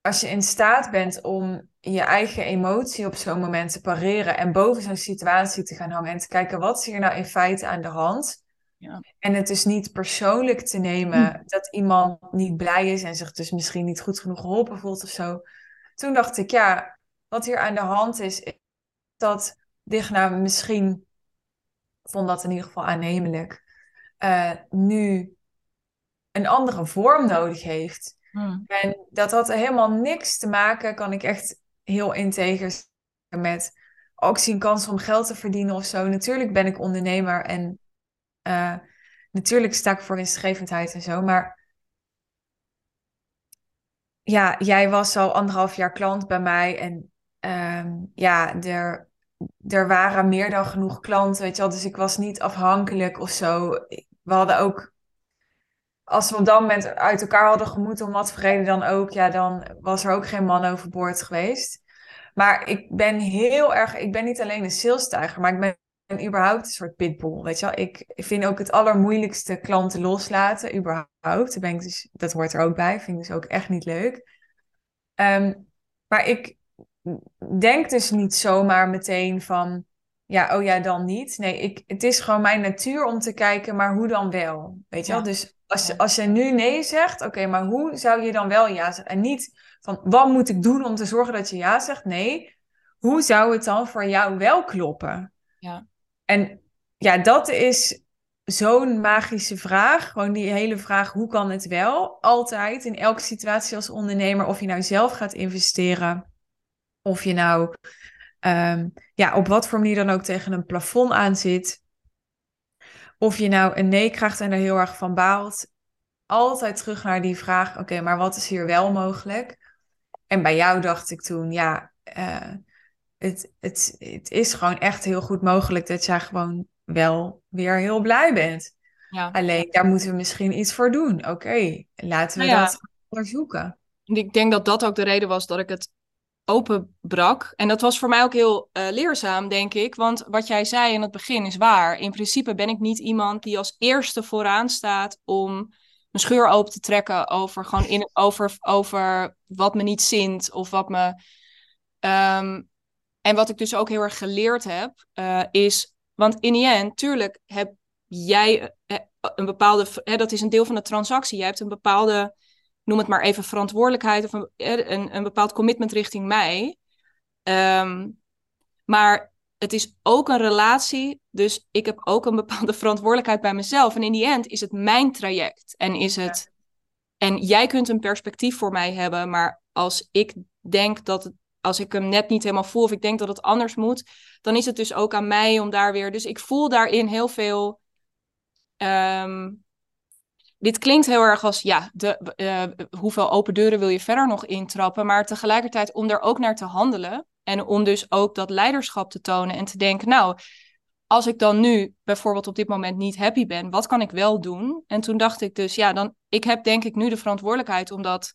als je in staat bent om je eigen emotie op zo'n moment te pareren en boven zo'n situatie te gaan hangen en te kijken wat is hier nou in feite aan de hand. Ja. En het dus niet persoonlijk te nemen hm. dat iemand niet blij is en zich dus misschien niet goed genoeg geholpen voelt of zo. Toen dacht ik, ja, wat hier aan de hand is, is dat Digna misschien, vond dat in ieder geval aannemelijk, uh, nu een andere vorm nodig heeft. Hm. En dat had helemaal niks te maken, kan ik echt heel integer met ook zien kans om geld te verdienen of zo. Natuurlijk ben ik ondernemer en uh, natuurlijk sta ik voor winstgevendheid en zo. Maar ja, jij was al anderhalf jaar klant bij mij en um, ja, er, er waren meer dan genoeg klanten, weet je wel. Dus ik was niet afhankelijk of zo. We hadden ook als we op dat moment uit elkaar hadden gemoet, om wat voor reden dan ook, ja, dan was er ook geen man overboord geweest. Maar ik ben heel erg, ik ben niet alleen een salestijger, maar ik ben überhaupt een soort pitbull, weet je wel. Ik vind ook het allermoeilijkste klanten loslaten, überhaupt. ben ik dus, dat hoort er ook bij, vind ik dus ook echt niet leuk. Um, maar ik denk dus niet zomaar meteen van, ja, oh ja, dan niet. Nee, ik, het is gewoon mijn natuur om te kijken, maar hoe dan wel? Weet je wel? Dus als, je, als je nu nee zegt, oké, maar hoe zou je dan wel ja zeggen? En niet van, wat moet ik doen om te zorgen dat je ja zegt? Nee, hoe zou het dan voor jou wel kloppen? Ja. En ja, dat is zo'n magische vraag. Gewoon die hele vraag, hoe kan het wel? Altijd, in elke situatie als ondernemer, of je nou zelf gaat investeren, of je nou um, ja, op wat voor manier dan ook tegen een plafond aan zit. Of je nou een nee krijgt en er heel erg van baalt. Altijd terug naar die vraag: oké, maar wat is hier wel mogelijk? En bij jou dacht ik toen, ja, uh, het, het, het is gewoon echt heel goed mogelijk dat jij gewoon wel weer heel blij bent. Ja. Alleen daar moeten we misschien iets voor doen. Oké, laten we nou dat onderzoeken. Ik denk dat dat ook de reden was dat ik het openbrak. En dat was voor mij ook heel uh, leerzaam, denk ik. Want wat jij zei in het begin is waar. In principe ben ik niet iemand die als eerste vooraan staat om mijn scheur open te trekken over, gewoon in, over, over wat me niet zint of wat me. Um, en wat ik dus ook heel erg geleerd heb, uh, is. Want in die end, tuurlijk heb jij uh, een bepaalde. Hè, dat is een deel van de transactie. Jij hebt een bepaalde noem het maar even verantwoordelijkheid of een, een, een bepaald commitment richting mij. Ehm, maar het is ook een relatie, dus ik heb ook een bepaalde (laughs) verantwoordelijkheid bij mezelf. En in die end is het mijn traject en is het. En jij kunt een perspectief voor mij hebben, maar als ik denk dat het, als ik hem net niet helemaal voel of ik denk dat het anders moet, dan is het dus ook aan mij om daar weer. Dus ik voel daarin heel veel. Ehm, dit klinkt heel erg als, ja, de, uh, hoeveel open deuren wil je verder nog intrappen? Maar tegelijkertijd om er ook naar te handelen. En om dus ook dat leiderschap te tonen en te denken, nou, als ik dan nu bijvoorbeeld op dit moment niet happy ben, wat kan ik wel doen? En toen dacht ik dus, ja, dan, ik heb denk ik nu de verantwoordelijkheid om dat,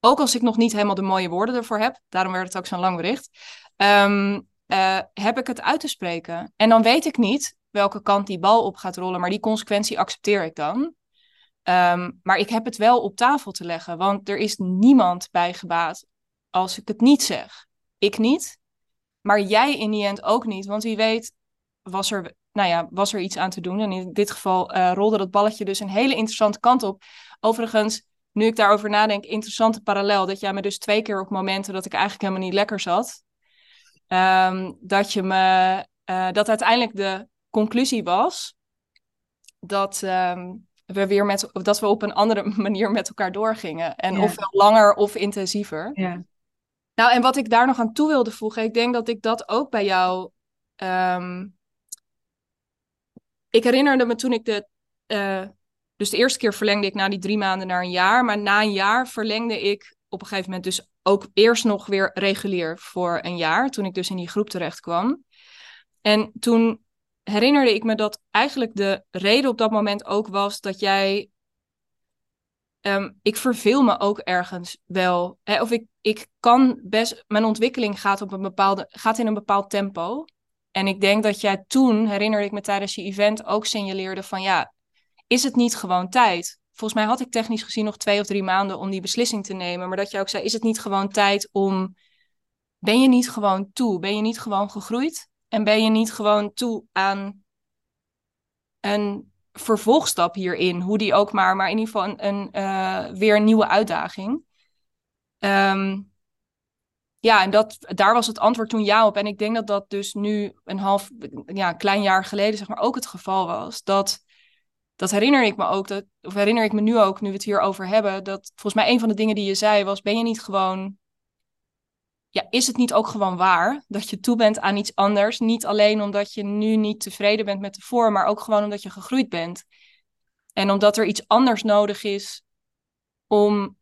ook als ik nog niet helemaal de mooie woorden ervoor heb, daarom werd het ook zo'n lang bericht, um, uh, heb ik het uit te spreken. En dan weet ik niet welke kant die bal op gaat rollen, maar die consequentie accepteer ik dan. Ehm, maar ik heb het wel op tafel te leggen, want er is niemand bij gebaat als ik het niet zeg. Ik niet, maar jij in die end ook niet. Want wie weet was er, nou ja, was er iets aan te doen. En in dit geval uh, rolde dat balletje dus een hele interessante kant op. Overigens, nu ik daarover nadenk, interessante parallel. Dat jij me dus twee keer op momenten dat ik eigenlijk helemaal niet lekker zat. Um, dat je me, uh, dat uiteindelijk de conclusie was dat... Um, we weer met, dat we op een andere (laughs) manier met elkaar doorgingen. En ja. ofwel langer of intensiever. Ja. Nou, en wat ik daar nog aan toe wilde voegen, ik denk dat ik dat ook bij jou. Um, ik herinnerde me toen ik de. Uh, dus de eerste keer verlengde ik na die drie maanden naar een jaar. Maar na een jaar verlengde ik op een gegeven moment dus ook eerst nog weer regulier voor een jaar. Toen ik dus in die groep terecht kwam. En toen herinnerde ik me dat eigenlijk de reden op dat moment ook was dat jij. Um, ik verveel me ook ergens wel. Hè? Of ik, ik kan best. Mijn ontwikkeling gaat, op een bepaalde, gaat in een bepaald tempo. En ik denk dat jij toen, herinnerde ik me tijdens je event, ook signaleerde van ja, is het niet gewoon tijd? Volgens mij had ik technisch gezien nog twee of drie maanden om die beslissing te nemen. Maar dat je ook zei, is het niet gewoon tijd om. Ben je niet gewoon toe? Ben je niet gewoon gegroeid? En ben je niet gewoon toe aan een vervolgstap hierin, hoe die ook maar, maar in ieder geval een, uh, weer een nieuwe uitdaging. Um, ja, en dat, daar was het antwoord toen ja op. En ik denk dat dat dus nu een half, ja, klein jaar geleden zeg maar ook het geval was. Dat, dat herinner ik me ook, dat, of herinner ik me nu ook, nu we het hier over hebben, dat volgens mij een van de dingen die je zei was, ben je niet gewoon ja, is het niet ook gewoon waar dat je toe bent aan iets anders? Niet alleen omdat je nu niet tevreden bent met de vorm, maar ook gewoon omdat je gegroeid bent. En omdat er iets anders nodig is om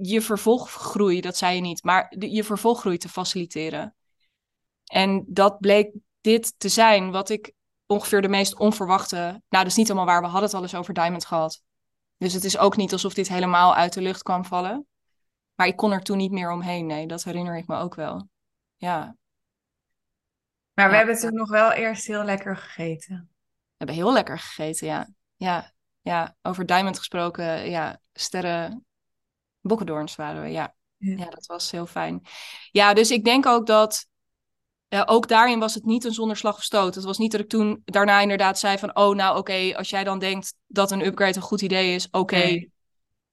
je vervolggroei, dat zei je niet, maar je vervolggroei te faciliteren. En dat bleek dit te zijn, wat ik ongeveer de meest onverwachte. Nou, dat is niet helemaal waar, we hadden het al eens over Diamond gehad. Dus het is ook niet alsof dit helemaal uit de lucht kwam vallen. Maar ik kon er toen niet meer omheen. Nee, dat herinner ik me ook wel. Ja. Maar we hebben toen nog wel eerst heel lekker gegeten. We hebben heel lekker gegeten, ja. Ja, ja. over Diamond gesproken, ja. Sterren bokkendoorns waren we, ja. ja. ja. dat was heel fijn. Ja, dus ik denk ook dat... Ja, ook daarin was het niet een zonder slag of stoot. Het was niet dat ik toen daarna inderdaad zei van... oh, nou oké, als jij dan denkt dat een upgrade een goed idee is... oké,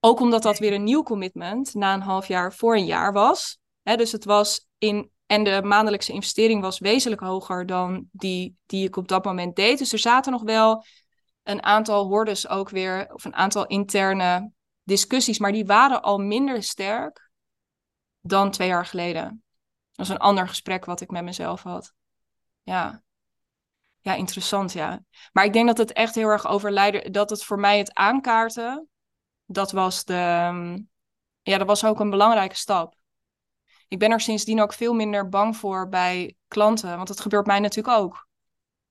ook omdat dat weer een nieuw commitment na een half jaar voor een jaar was. Hè, dus het was in. En de maandelijkse investering was wezenlijk hoger dan die die ik op dat moment deed. Dus er zaten nog wel een aantal hordes ook weer, of een aantal interne discussies, maar die waren al minder sterk dan twee jaar geleden. Dat was een ander gesprek wat ik met mezelf had. Ja. Ja, interessant, ja. Maar ik denk dat het echt heel erg over dat het voor mij het aankaarten dat was de, ehm, ja, dat was ook een belangrijke stap. Ik ben er sindsdien ook veel minder bang voor bij klanten, want dat gebeurt mij natuurlijk ook.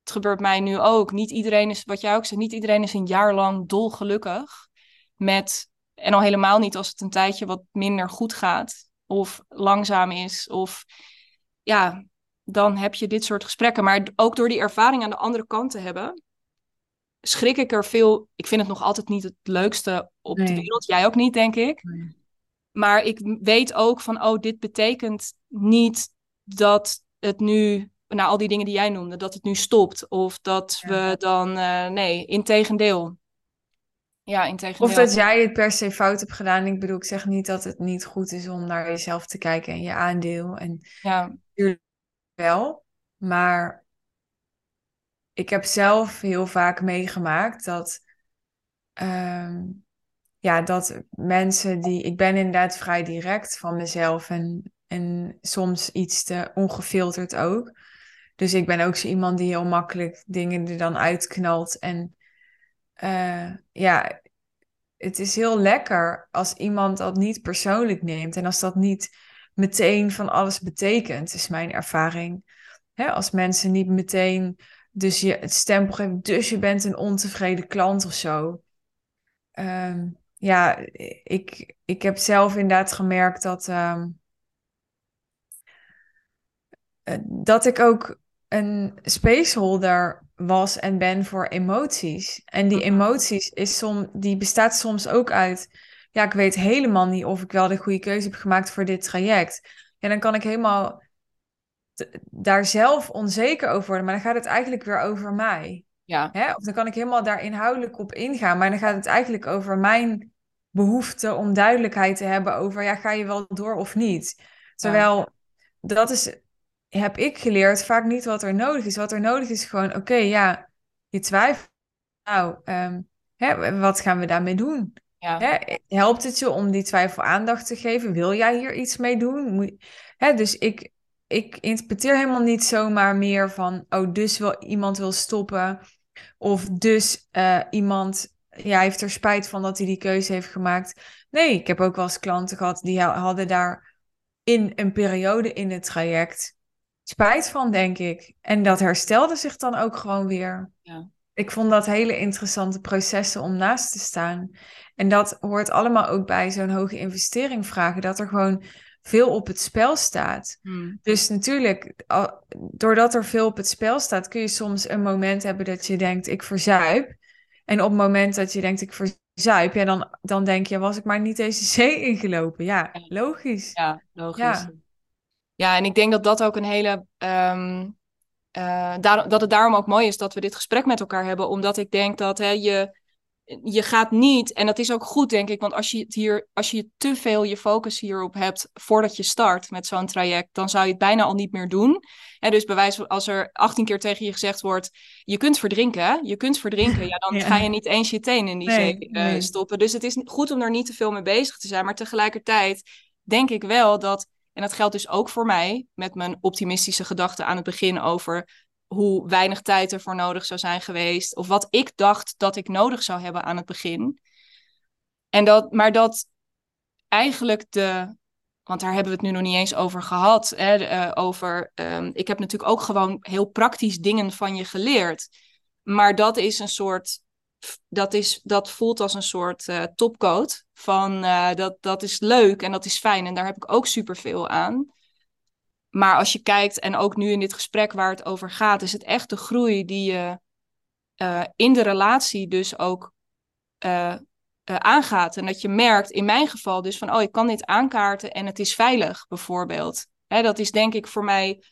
het gebeurt mij nu ook. Niet iedereen is, wat jij ook zegt, niet iedereen is een jaar lang dolgelukkig met, en al helemaal niet als het een tijdje wat minder goed gaat of langzaam is of ja, dan heb je dit soort gesprekken. Maar ook door die ervaring aan de andere kant te hebben, schrik ik er veel. Ik vind het nog altijd niet het leukste op de wereld. Jij ook niet, denk ik. Maar ik weet ook van, oh, dit betekent niet dat het nu, nou, al die dingen die jij noemde, dat het nu stopt. Of dat we dan, uh, nee, integendeel. Ja, integendeel. Of dat jij het per se fout hebt gedaan. Ik bedoel, ik zeg niet dat het niet goed is om naar jezelf te kijken en je aandeel. En ja. wel. Maar ik heb zelf heel vaak meegemaakt dat, ehm, ja, dat mensen die. Ik ben inderdaad vrij direct van mezelf en, en soms iets te ongefilterd ook. Dus ik ben ook zo iemand die heel makkelijk dingen er dan uitknalt. En uh, ja, het is heel lekker als iemand dat niet persoonlijk neemt. En als dat niet meteen van alles betekent, is mijn ervaring. als mensen niet meteen dus je het stempel geven, dus je bent een ontevreden klant of zo. Ehm, ja, ik, ik heb zelf inderdaad gemerkt dat, ehm, eh, dat ik ook een spaceholder was en ben voor emoties. En die emoties is som, die bestaat soms ook uit, ja, ik weet helemaal niet of ik wel de goede keuze heb gemaakt voor dit traject. En dan kan ik helemaal daar zelf onzeker over worden, maar dan gaat het eigenlijk weer over mij. Ja. Hè? Of dan kan ik helemaal daar inhoudelijk op ingaan, maar dan gaat het eigenlijk over mijn behoefte om duidelijkheid te hebben over, ja, ga je wel door of niet? Terwijl dat is, heb ik geleerd, vaak niet wat er nodig is. Wat er nodig is gewoon, oké, ja, je twijfelt. Nou, ehm, hè, wat gaan we daarmee doen? Ja. Hè, helpt het je om die twijfel aandacht te geven? Wil jij hier iets mee doen? Moet, hè, dus ik, ik interpreteer helemaal niet zomaar meer van, oh, dus wil, iemand wil stoppen. Of dus uh, iemand ja, heeft er spijt van dat hij die keuze heeft gemaakt. Nee, ik heb ook wel eens klanten gehad die hadden daar in een periode in het traject spijt van, denk ik. En dat herstelde zich dan ook gewoon weer. Ja. Ik vond dat hele interessante processen om naast te staan. En dat hoort allemaal ook bij zo'n hoge investering vragen. Dat er gewoon veel op het spel staat. Hmm. Dus natuurlijk, doordat er veel op het spel staat, kun je soms een moment hebben dat je denkt, ik verzuip. En op het moment dat je denkt, ik verzuip, ja, dan, dan denk je, was ik maar niet deze (laughs) zee ingelopen. Ja, logisch. Ja, logisch. Ja. ja, en ik denk dat dat ook een hele. Um, dat het daarom ook mooi is dat we dit gesprek met elkaar hebben, omdat ik denk dat hè, je je gaat niet, en dat is ook goed, denk ik, want als je, het hier, als je te veel je focus hierop hebt voordat je start met zo'n traject, dan zou je het bijna al niet meer doen. En dus bewijs als er 18 keer tegen je gezegd wordt, je kunt verdrinken, je kunt verdrinken, ja, dan (laughs) ga je niet eens je teen in die zee uh, stoppen. Dus het is goed om er niet te veel mee bezig te zijn, maar tegelijkertijd denk ik wel dat, en dat geldt dus ook voor mij, met mijn optimistische gedachten aan het begin over hoe weinig tijd ervoor nodig zou zijn geweest. Of wat ik dacht dat ik nodig zou hebben aan het begin. En dat, maar dat eigenlijk de. Want daar hebben we het nu nog niet eens over gehad. Hè, uh, over, um, ik heb natuurlijk ook gewoon heel praktisch dingen van je geleerd. Maar dat is een soort. Dat, is, dat voelt als een soort uh, topcode. Van uh, dat, dat is leuk en dat is fijn. En daar heb ik ook superveel aan. Maar als je kijkt, en ook nu in dit gesprek waar het over gaat, is het echt de groei die je uh, in de relatie dus ook uh, uh, aangaat. En dat je merkt, in mijn geval dus van, oh, ik kan dit aankaarten en het is veilig, bijvoorbeeld. Hè, dat is denk ik voor mij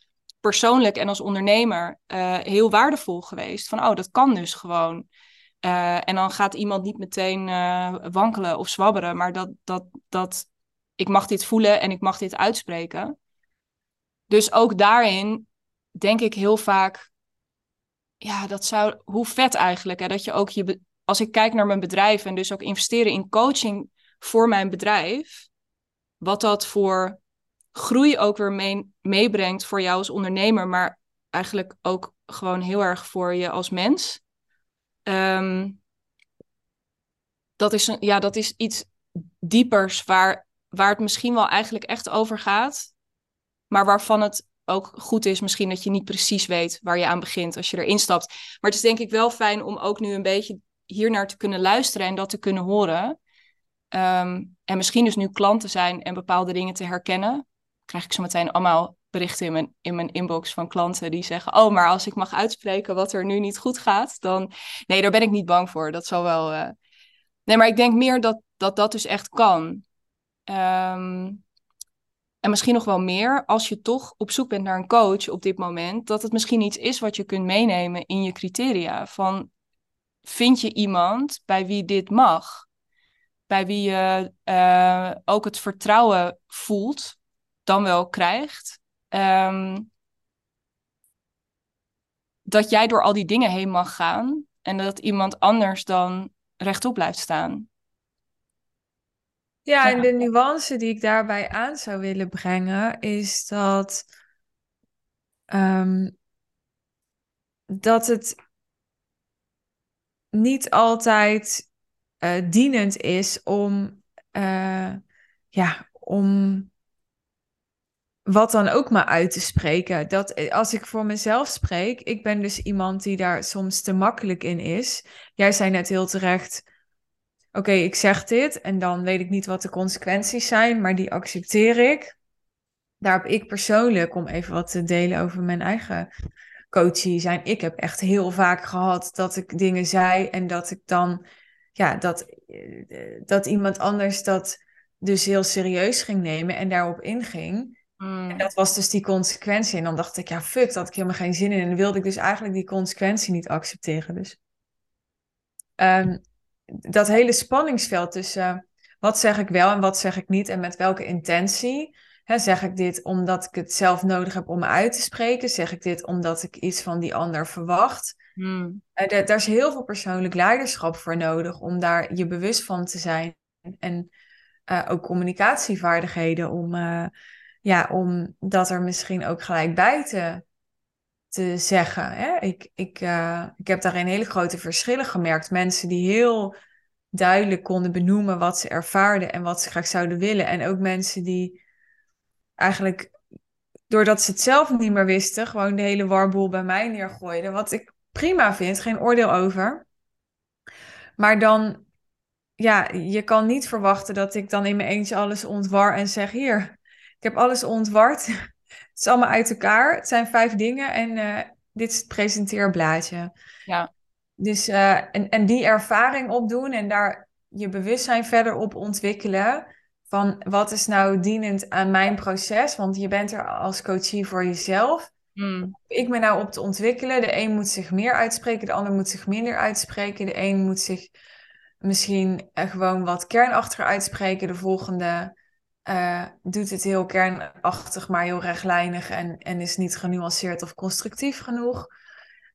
persoonlijk en als ondernemer heel waardevol geweest. Van, oh, dat kan dus gewoon. en dan gaat iemand niet meteen wankelen of zwabberen, maar dat, dat, dat ik mag dit voelen en ik mag dit uitspreken. Dus ook daarin denk ik heel vaak, ja, dat zou, hoe vet eigenlijk, hè, dat je ook je, als ik kijk naar mijn bedrijf en dus ook investeren in coaching voor mijn bedrijf, wat dat voor groei ook weer mee, meebrengt voor jou als ondernemer, maar eigenlijk ook gewoon heel erg voor je als mens. Ehm, dat, is een, ja, dat is iets diepers waar, waar het misschien wel eigenlijk echt over gaat maar waarvan het ook goed is misschien dat je niet precies weet waar je aan begint als je erin stapt. Maar het is denk ik wel fijn om ook nu een beetje hier naar te kunnen luisteren en dat te kunnen horen. Ehm, en misschien dus nu klant te zijn en bepaalde dingen te herkennen. Krijg ik zo meteen allemaal berichten in mijn, in mijn inbox van klanten die zeggen: Oh, maar als ik mag uitspreken wat er nu niet goed gaat, dan. Nee, daar ben ik niet bang voor. Dat zal wel. Uh... Nee, maar ik denk meer dat dat, dat dus echt kan. Um, en misschien nog wel meer, als je toch op zoek bent naar een coach op dit moment, dat het misschien iets is wat je kunt meenemen in je criteria. Van vind je iemand bij wie dit mag? Bij wie je uh, ook het vertrouwen voelt, dan wel krijgt. Um, dat jij door al die dingen heen mag gaan en dat iemand anders dan rechtop blijft staan. Ja, en de nuance die ik daarbij aan zou willen brengen is dat, um, dat het niet altijd uh, dienend is om, uh, ja, om wat dan ook maar uit te spreken. Dat eh, als ik voor mezelf spreek, ik ben dus iemand die daar soms te makkelijk in is. Jij zei net heel terecht oké, ik zeg dit en dan weet ik niet wat de consequenties zijn, maar die accepteer ik. Daar heb ik persoonlijk, om even wat te delen over mijn eigen coachie zijn, ik heb echt heel vaak gehad dat ik dingen zei en dat ik dan, ja, dat, eh, dat iemand anders dat dus heel serieus ging nemen en daarop inging. En dat was dus die consequentie. En dan dacht ik, ja, fuck, dat had ik helemaal geen zin in. En dan wilde ik dus eigenlijk die consequentie niet accepteren. Dus um, dat hele spanningsveld tussen eh, wat zeg ik wel en wat zeg ik niet en met welke intentie. zeg ik dit omdat ik het zelf nodig heb om me uit te spreken? Zeg ik dit omdat ik iets van die ander verwacht? Hmm. Uh, daar is heel veel persoonlijk leiderschap voor nodig om daar je bewust van te zijn. En uh, ook communicatievaardigheden om, ja, om dat er misschien ook gelijk bij te te zeggen. Hè? Ik, ik, uh, ik heb daarin hele grote verschillen gemerkt. Mensen die heel duidelijk konden benoemen wat ze ervaarden en wat ze graag zouden willen. En ook mensen die eigenlijk, doordat ze het zelf niet meer wisten, gewoon de hele warboel bij mij neergooiden. Wat ik prima vind, geen oordeel over. Maar dan, ja, je kan niet verwachten dat ik dan in mijn eentje alles ontwar en zeg: Hier, ik heb alles ontward. Het is allemaal uit elkaar. Het zijn vijf dingen en uh, dit is het presenteerblaadje. Ja. Dus, uh, en, en die ervaring opdoen en daar je bewustzijn verder op ontwikkelen. Van wat is nou dienend aan mijn proces? Want je bent er als coachie voor jezelf. Hmm. Ik ben nou op te ontwikkelen. De een moet zich meer uitspreken, de ander moet zich minder uitspreken. De een moet zich misschien gewoon wat kernachtiger uitspreken. De volgende uh, doet het heel kernachtig, maar heel rechtlijnig en, en is niet genuanceerd of constructief genoeg.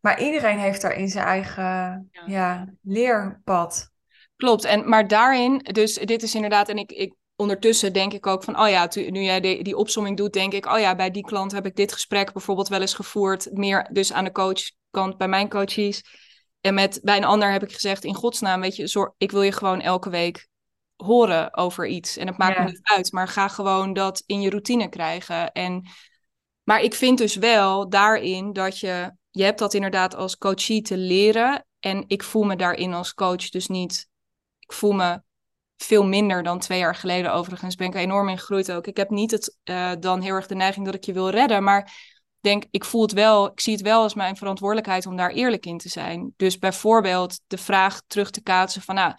Maar iedereen heeft daarin zijn eigen ja. leerpad. Klopt, en, maar daarin, dus dit is inderdaad, en ik, ik ondertussen denk ik ook van, oh ja, nu jij die, die opsomming doet, denk ik, oh ja, bij die klant heb ik dit gesprek bijvoorbeeld wel eens gevoerd, meer dus aan de coachkant bij mijn coaches. En met, bij een ander heb ik gezegd, in godsnaam, weet je, zorg, ik wil je gewoon elke week horen over iets. En het maakt me niet uit, maar ga gewoon dat in je routine krijgen. En, maar ik vind dus wel daarin dat je, je hebt dat inderdaad als coachie te leren. En ik voel me daarin als coach dus niet, ik voel me veel minder dan twee jaar geleden. Overigens ben ik enorm in gegroeid ook. Ik heb niet het, uh, dan heel erg de neiging dat ik je wil redden, maar denk, ik voel het wel, ik zie het wel als mijn verantwoordelijkheid om daar eerlijk in te zijn. Dus bijvoorbeeld de vraag terug te kaatsen van, nou,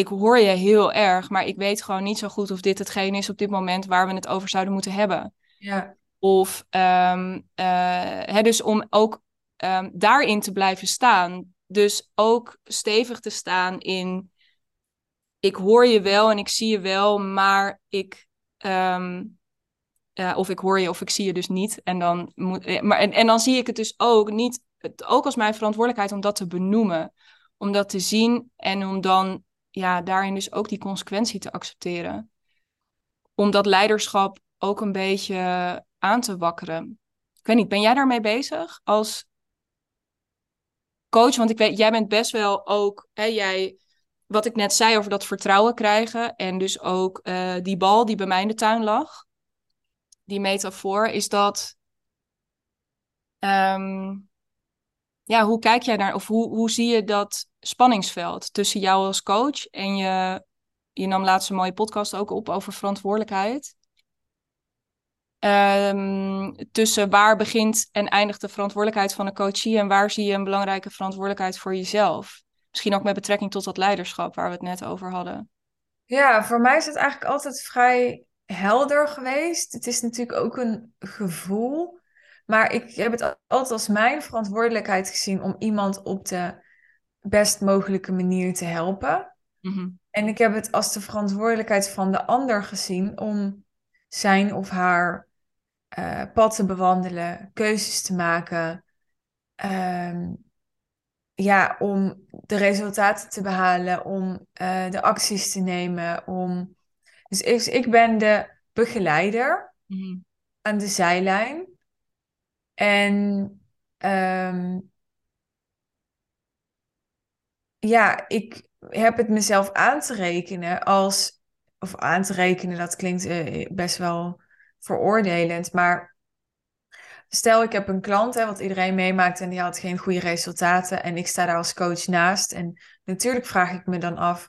ik hoor je heel erg, maar ik weet gewoon niet zo goed of dit hetgeen is op dit moment waar we het over zouden moeten hebben. Ja. Of um, hè, dus om ook um, daarin te blijven staan. Dus ook stevig te staan in ik hoor je wel en ik zie je wel, maar ik. Um, uh, of ik hoor je of ik zie je dus niet. En dan, moet, eh, maar, en, en dan zie ik het dus ook niet, ook als mijn verantwoordelijkheid om dat te benoemen. Om dat te zien en om dan ja, daarin dus ook die consequentie te accepteren. Om dat leiderschap ook een beetje aan te wakkeren. Ik weet niet, ben jij daarmee bezig als coach? Want ik weet, jij bent best wel ook, hè, jij, wat ik net zei over dat vertrouwen krijgen en dus ook uh, die bal die bij mij in de tuin lag. die metafoor, is dat. ehm, ja, hoe kijk jij naar, of hoe, hoe zie je dat spanningsveld tussen jou als coach en je, je nam laatst een mooie podcast ook op over verantwoordelijkheid. Ehm, tussen waar begint en eindigt de verantwoordelijkheid van een coachie en waar zie je een belangrijke verantwoordelijkheid voor jezelf? Misschien ook met betrekking tot dat leiderschap waar we het net over hadden. Ja, voor mij is het eigenlijk altijd vrij helder geweest. Het is natuurlijk ook een gevoel. Maar ik heb het altijd als mijn verantwoordelijkheid gezien om iemand op de best mogelijke manier te helpen. Mhm. En ik heb het als de verantwoordelijkheid van de ander gezien om zijn of haar eh, pad te bewandelen, keuzes te maken. Ehm, ja, om de resultaten te behalen, om eh, de acties te nemen. Om... Dus ik, ik ben de begeleider Mhm. aan de zijlijn. En ehm, ja, ik heb het mezelf aan te rekenen als, of aan te rekenen, dat klinkt eh, best wel veroordelend, maar stel ik heb een klant, hè, wat iedereen meemaakt en die had geen goede resultaten en ik sta daar als coach naast en natuurlijk vraag ik me dan af,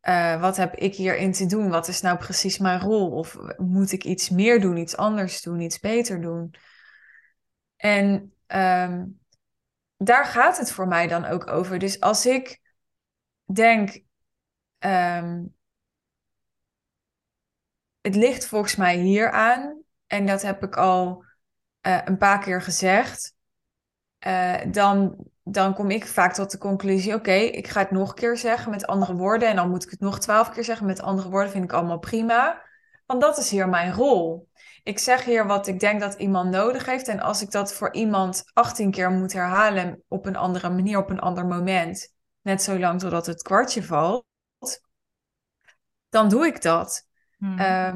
eh, wat heb ik hierin te doen? Wat is nou precies mijn rol? Of moet ik iets meer doen, iets anders doen, iets beter doen? En ehm, daar gaat het voor mij dan ook over. Dus als ik denk, ehm, het ligt volgens mij hier aan, en dat heb ik al eh, een paar keer gezegd, eh, dan, dan kom ik vaak tot de conclusie: oké, ik ga het nog een keer zeggen met andere woorden, en dan moet ik het nog twaalf keer zeggen met andere woorden, vind ik allemaal prima. Want dat is hier mijn rol. Ik zeg hier wat ik denk dat iemand nodig heeft. En als ik dat voor iemand 18 keer moet herhalen op een andere manier, op een ander moment, net zo lang totdat het kwartje valt, dan doe ik dat. Mhm. Uh,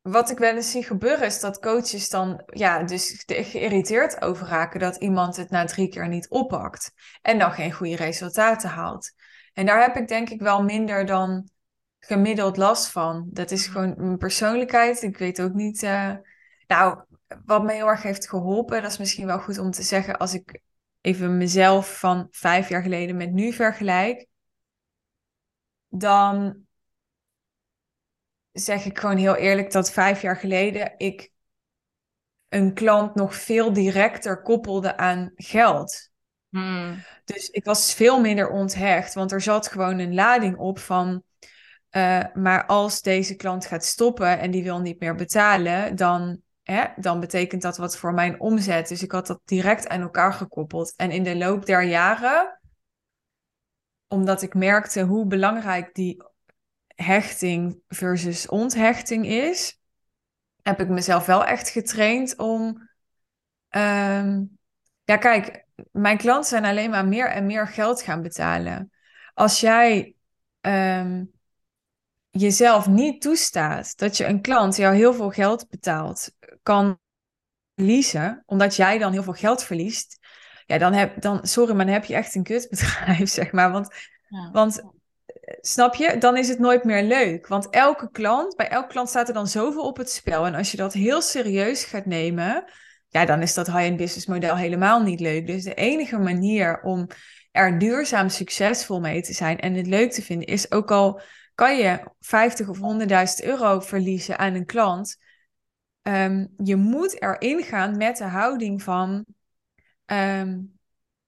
wat ik wel eens zie gebeuren is dat coaches dan ja, dus geïrriteerd over raken dat iemand het na drie keer niet oppakt en dan geen goede resultaten haalt. En daar heb ik denk ik wel minder dan gemiddeld last van. Dat is gewoon mijn persoonlijkheid. Ik weet ook niet. Uh... Nou, wat me heel erg heeft geholpen, dat is misschien wel goed om te zeggen als ik even mezelf van vijf jaar geleden met nu vergelijk. Dan zeg ik gewoon heel eerlijk dat vijf jaar geleden ik een klant nog veel directer koppelde aan geld. Hmm. Dus ik was veel minder onthecht, want er zat gewoon een lading op van. Uh, maar als deze klant gaat stoppen en die wil niet meer betalen, dan, hè, dan betekent dat wat voor mijn omzet. Dus ik had dat direct aan elkaar gekoppeld. En in de loop der jaren, omdat ik merkte hoe belangrijk die hechting versus onthechting is, heb ik mezelf wel echt getraind om. Um, ja, kijk, mijn klanten zijn alleen maar meer en meer geld gaan betalen. Als jij um, jezelf niet toestaat dat je een klant jou heel veel geld betaalt, kan verliezen, omdat jij dan heel veel geld verliest. Ja, dan heb dan, sorry, maar dan heb je echt een kutbedrijf, (laughs) zeg maar. Want, ja. want snap je, dan is het nooit meer leuk. Want elke klant, bij elke klant staat er dan zoveel op het spel. En als je dat heel serieus gaat nemen, ja, dan is dat high-end business model helemaal niet leuk. Dus de enige manier om er duurzaam succesvol mee te zijn en het leuk te vinden, is ook al kan je 50 of 100.000 euro verliezen aan een klant. Um, je moet erin gaan met de houding van, um,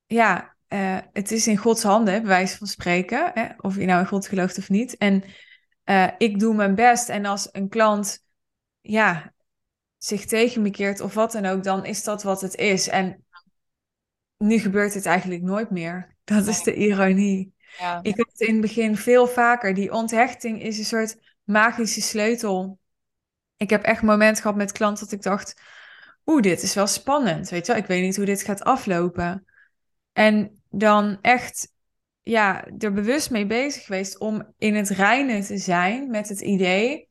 ja, uh, het is in Gods handen, bij wijze van spreken, hè? of je nou in God gelooft of niet. En uh, ik doe mijn best. En als een klant, ja, zich tegen me keert of wat dan ook, dan is dat wat het is. En nu gebeurt het eigenlijk nooit meer. Dat is de ironie. Ja. Ik had in het begin veel vaker. Die onthechting is een soort magische sleutel. Ik heb echt momenten gehad met klanten dat ik dacht... Oeh, dit is wel spannend, weet je wel. Ik weet niet hoe dit gaat aflopen. En dan echt ja, er bewust mee bezig geweest om in het reinen te zijn met het idee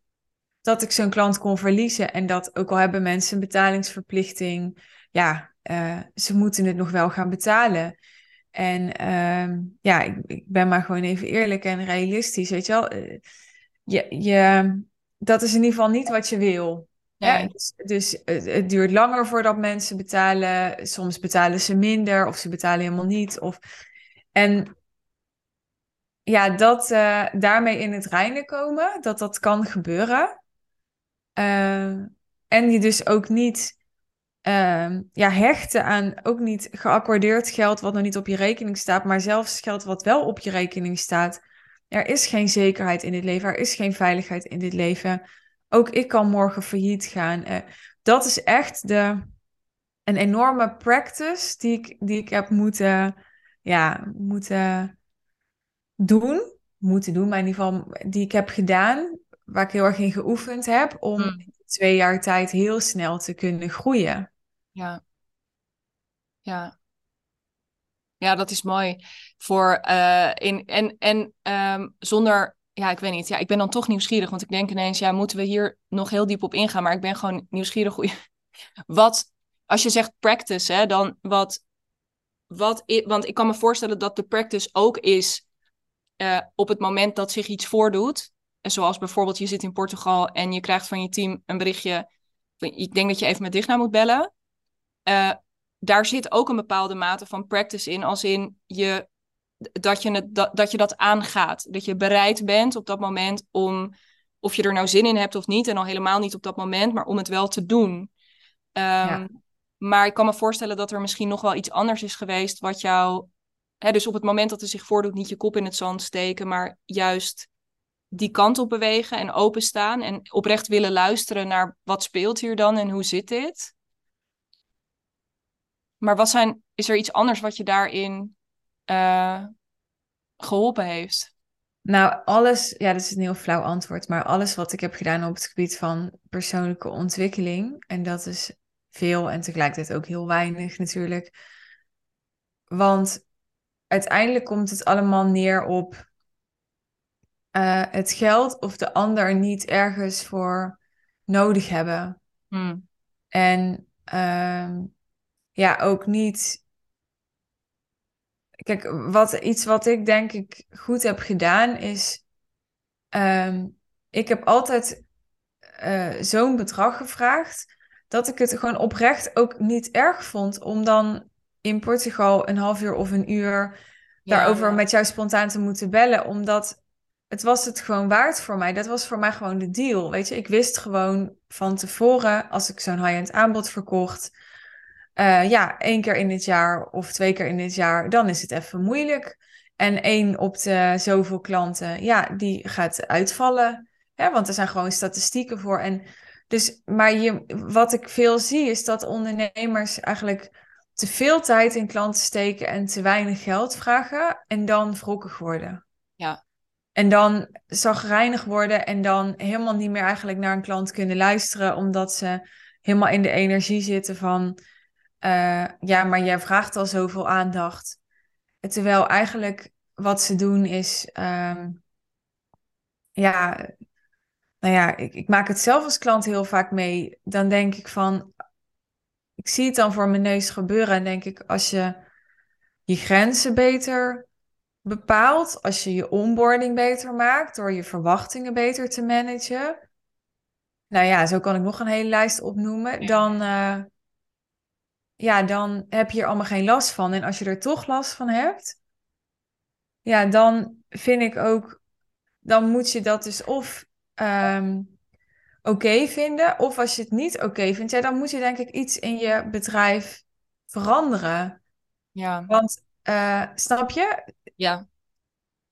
dat ik zo'n klant kon verliezen. En dat ook al hebben mensen een betalingsverplichting, ja, uh, ze moeten het nog wel gaan betalen. En uh, ja, ik, ik, ben maar gewoon even eerlijk en realistisch, weet je wel. Uh, je, je, dat is in ieder geval niet wat je wil. Ja, dus, dus het, duurt langer voordat mensen betalen. Soms betalen ze minder of ze betalen helemaal niet. Of... En ja, dat uh, daarmee in het reinen komen, dat dat kan gebeuren. Uh, en die dus ook niet uh, ja, hechten aan ook niet geaccordeerd geld wat nog niet op je rekening staat, maar zelfs geld wat wel op je rekening staat. Er is geen zekerheid in dit leven, er is geen veiligheid in dit leven. Ook ik kan morgen failliet gaan. Uh, dat is echt de, een enorme practice die ik, die ik heb moeten, ja, moeten doen. Moeten doen, maar in ieder geval die ik heb gedaan. Waar ik heel erg in geoefend heb. Om hmm. Twee jaar tijd heel snel te kunnen groeien. Ja. Ja. Ja, dat is mooi. Voor, uh, in, en en um, zonder ja, ik weet niet. Ja, ik ben dan toch nieuwsgierig, want ik denk ineens, ja, moeten we hier nog heel diep op ingaan? Maar ik ben gewoon nieuwsgierig hoe je, (laughs) wat, als je zegt practice, hè, dan wat, wat, want ik kan me voorstellen dat de practice ook is uh, op het moment dat zich iets voordoet. Zoals bijvoorbeeld je zit in Portugal en je krijgt van je team een berichtje. Ik denk dat je even met Digna moet bellen. Uh, daar zit ook een bepaalde mate van practice in. Als in je dat je, het, dat, dat je dat aangaat. Dat je bereid bent op dat moment om, of je er nou zin in hebt of niet, en al helemaal niet op dat moment, maar om het wel te doen. Um, Maar ik kan me voorstellen dat er misschien nog wel iets anders is geweest wat jou, hè, dus op het moment dat er zich voordoet, niet je kop in het zand steken, maar juist die kant op bewegen en openstaan en oprecht willen luisteren naar wat speelt hier dan en hoe zit dit. Maar wat zijn, is er iets anders wat je daarin uh, geholpen heeft? Nou, alles, ja, dat is een heel flauw antwoord, maar alles wat ik heb gedaan op het gebied van persoonlijke ontwikkeling, en dat is veel en tegelijkertijd ook heel weinig natuurlijk. Want uiteindelijk komt het allemaal neer op uh, het geld of de ander niet ergens voor nodig hebben. Hmm. En uh, ja, ook niet Kijk, wat, iets wat ik denk ik goed heb gedaan is. Um, ik heb altijd uh, zo'n bedrag gevraagd. Dat ik het gewoon oprecht ook niet erg vond om dan in Portugal een half uur of een uur daarover met jou spontaan te moeten bellen. Omdat het was het gewoon waard voor mij. Dat was voor mij gewoon de deal. Weet je, ik wist gewoon van tevoren als ik zo'n high-end aanbod verkocht uh, ja, één keer in het jaar of twee keer in het jaar, dan is het even moeilijk. En één op de zoveel klanten, ja, die gaat uitvallen. Hè, want er zijn gewoon statistieken voor. En dus, maar je, wat ik veel zie, is dat ondernemers eigenlijk te veel tijd in klanten steken en te weinig geld vragen. En dan wrokkig worden. En dan zagrijnig worden en dan helemaal niet meer eigenlijk naar een klant kunnen luisteren, omdat ze helemaal in de energie zitten van uh, ja, maar jij vraagt al zoveel aandacht. Terwijl eigenlijk wat ze doen is, um, ja, nou ja, ik, ik, maak het zelf als klant heel vaak mee. Dan denk ik van, ik zie het dan voor mijn neus gebeuren en denk ik, als je je grenzen beter bepaalt, als je je onboarding beter maakt, door je verwachtingen beter te managen. Nou ja, zo kan ik nog een hele lijst opnoemen. Dan, uh, ja, dan heb je er allemaal geen last van. En als je er toch last van hebt, ja, dan vind ik ook, dan moet je dat dus of um, oké vinden, of als je het niet oké vindt, ja, dan moet je denk ik iets in je bedrijf veranderen. Ja. Want, uh, snap je? Ja.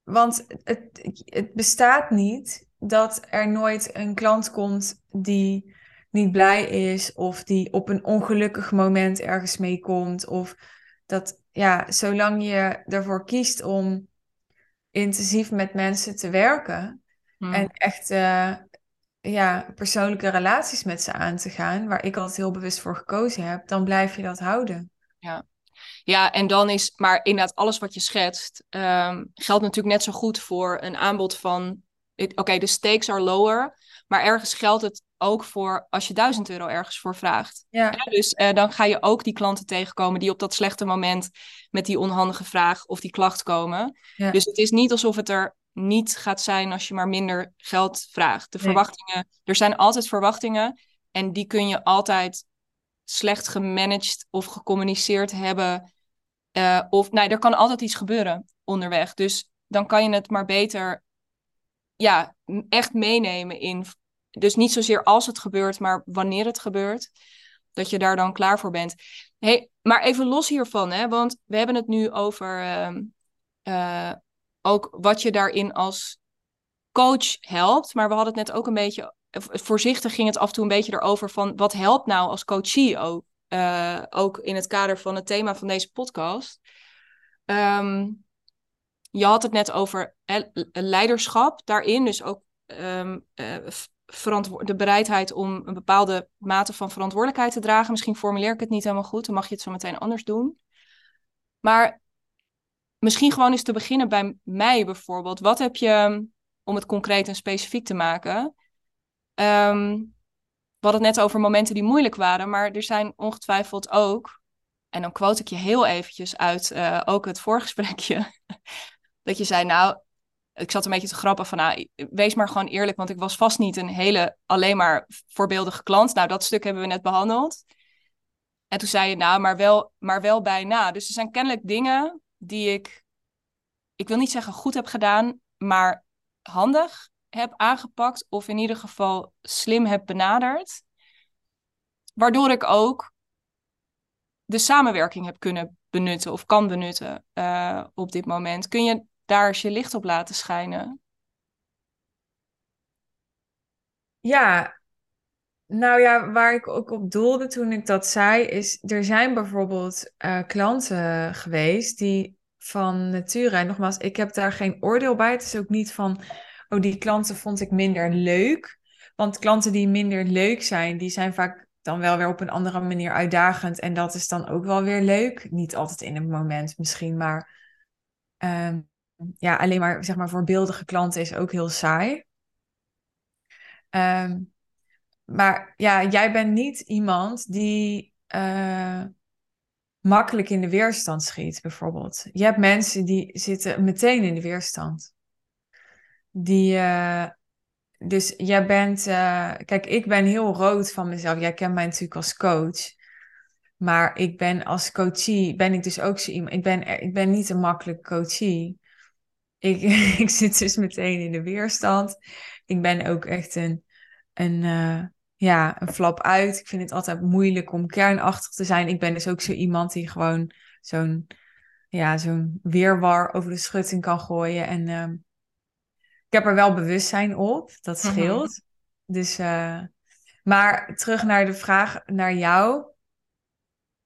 Want het, het bestaat niet dat er nooit een klant komt die niet blij is of die op een ongelukkig moment ergens mee komt. Of dat, ja, zolang je ervoor kiest om intensief met mensen te werken hmm. en echt uh, ja, persoonlijke relaties met ze aan te gaan, waar ik altijd heel bewust voor gekozen heb, dan blijf je dat houden. Ja. Ja, en dan is, maar inderdaad, alles wat je schetst, um, geldt natuurlijk net zo goed voor een aanbod van, oké, de stakes are lower, maar ergens geldt het ook voor als je 1000 euro ergens voor vraagt. Ja. dus uh, dan ga je ook die klanten tegenkomen die op dat slechte moment met die onhandige vraag of die klacht komen. Ja. Dus het is niet alsof het er niet gaat zijn als je maar minder geld vraagt. De verwachtingen, er zijn altijd verwachtingen. En die kun je altijd slecht gemanaged of gecommuniceerd hebben. Uh, of nee, er kan altijd iets gebeuren onderweg. Dus dan kan je het maar beter ja, echt meenemen in. Dus niet zozeer als het gebeurt, maar wanneer het gebeurt. Dat je daar dan klaar voor bent. Hey, maar even los hiervan, hè, want we hebben het nu over ehm, uh, ook wat je daarin als coach helpt. Maar we hadden het net ook een beetje, voorzichtig ging het af en toe een beetje erover van wat helpt nou als coachie ook. Uh, ook in het kader van het thema van deze podcast. Um, je had het net over leiderschap daarin, dus ook um, de bereidheid om een bepaalde mate van verantwoordelijkheid te dragen. Misschien formuleer ik het niet helemaal goed, dan mag je het zo meteen anders doen. Maar misschien gewoon eens te beginnen bij mij bijvoorbeeld. Wat heb je, om het concreet en specifiek te maken? Um, we hadden het net over momenten die moeilijk waren, maar er zijn ongetwijfeld ook, en dan quote ik je heel eventjes uit uh, ook het voorgesprekje, (laughs) dat je zei, nou, ik zat een beetje te grappen van, nou, wees maar gewoon eerlijk, want ik was vast niet een hele alleen maar voorbeeldige klant. Nou, dat stuk hebben we net behandeld. En toen zei je, nou, maar wel, maar wel bijna. Dus er zijn kennelijk dingen die ik, ik wil niet zeggen goed heb gedaan, maar handig heb aangepakt of in ieder geval slim heb benaderd. Waardoor ik ook de samenwerking heb kunnen benutten of kan benutten uh, op dit moment. Kun je daar eens je licht op laten schijnen? Ja, nou ja, waar ik ook op doelde toen ik dat zei, is er zijn bijvoorbeeld uh, klanten geweest die van nature, en nogmaals, ik heb daar geen oordeel bij. Het is ook niet van, oh, die klanten vond ik minder leuk. Want klanten die minder leuk zijn, die zijn vaak dan wel weer op een andere manier uitdagend. En dat is dan ook wel weer leuk. Niet altijd in een moment misschien, maar um, ja, alleen maar zeg maar voorbeeldige klanten is ook heel saai. Um, maar ja, jij bent niet iemand die uh, makkelijk in de weerstand schiet, bijvoorbeeld. Je hebt mensen die zitten meteen in de weerstand. Die, uh, dus jij bent, uh, kijk, ik ben heel rood van mezelf. Jij kent mij natuurlijk als coach. Maar ik ben als coachie, ben ik dus ook zo iemand. Ik ben, ik ben niet een makkelijke coachie. Ik, (laughs) ik zit dus meteen in de weerstand. Ik ben ook echt een, een, ja, een flap uit. Ik vind het altijd moeilijk om kernachtig te zijn. Ik ben dus ook zo iemand die gewoon zo'n ja, zo'n weerwar over de schutting kan gooien. En uh, ik heb er wel bewustzijn op, dat mhm. scheelt. Dus, uh, maar terug naar de vraag naar jou.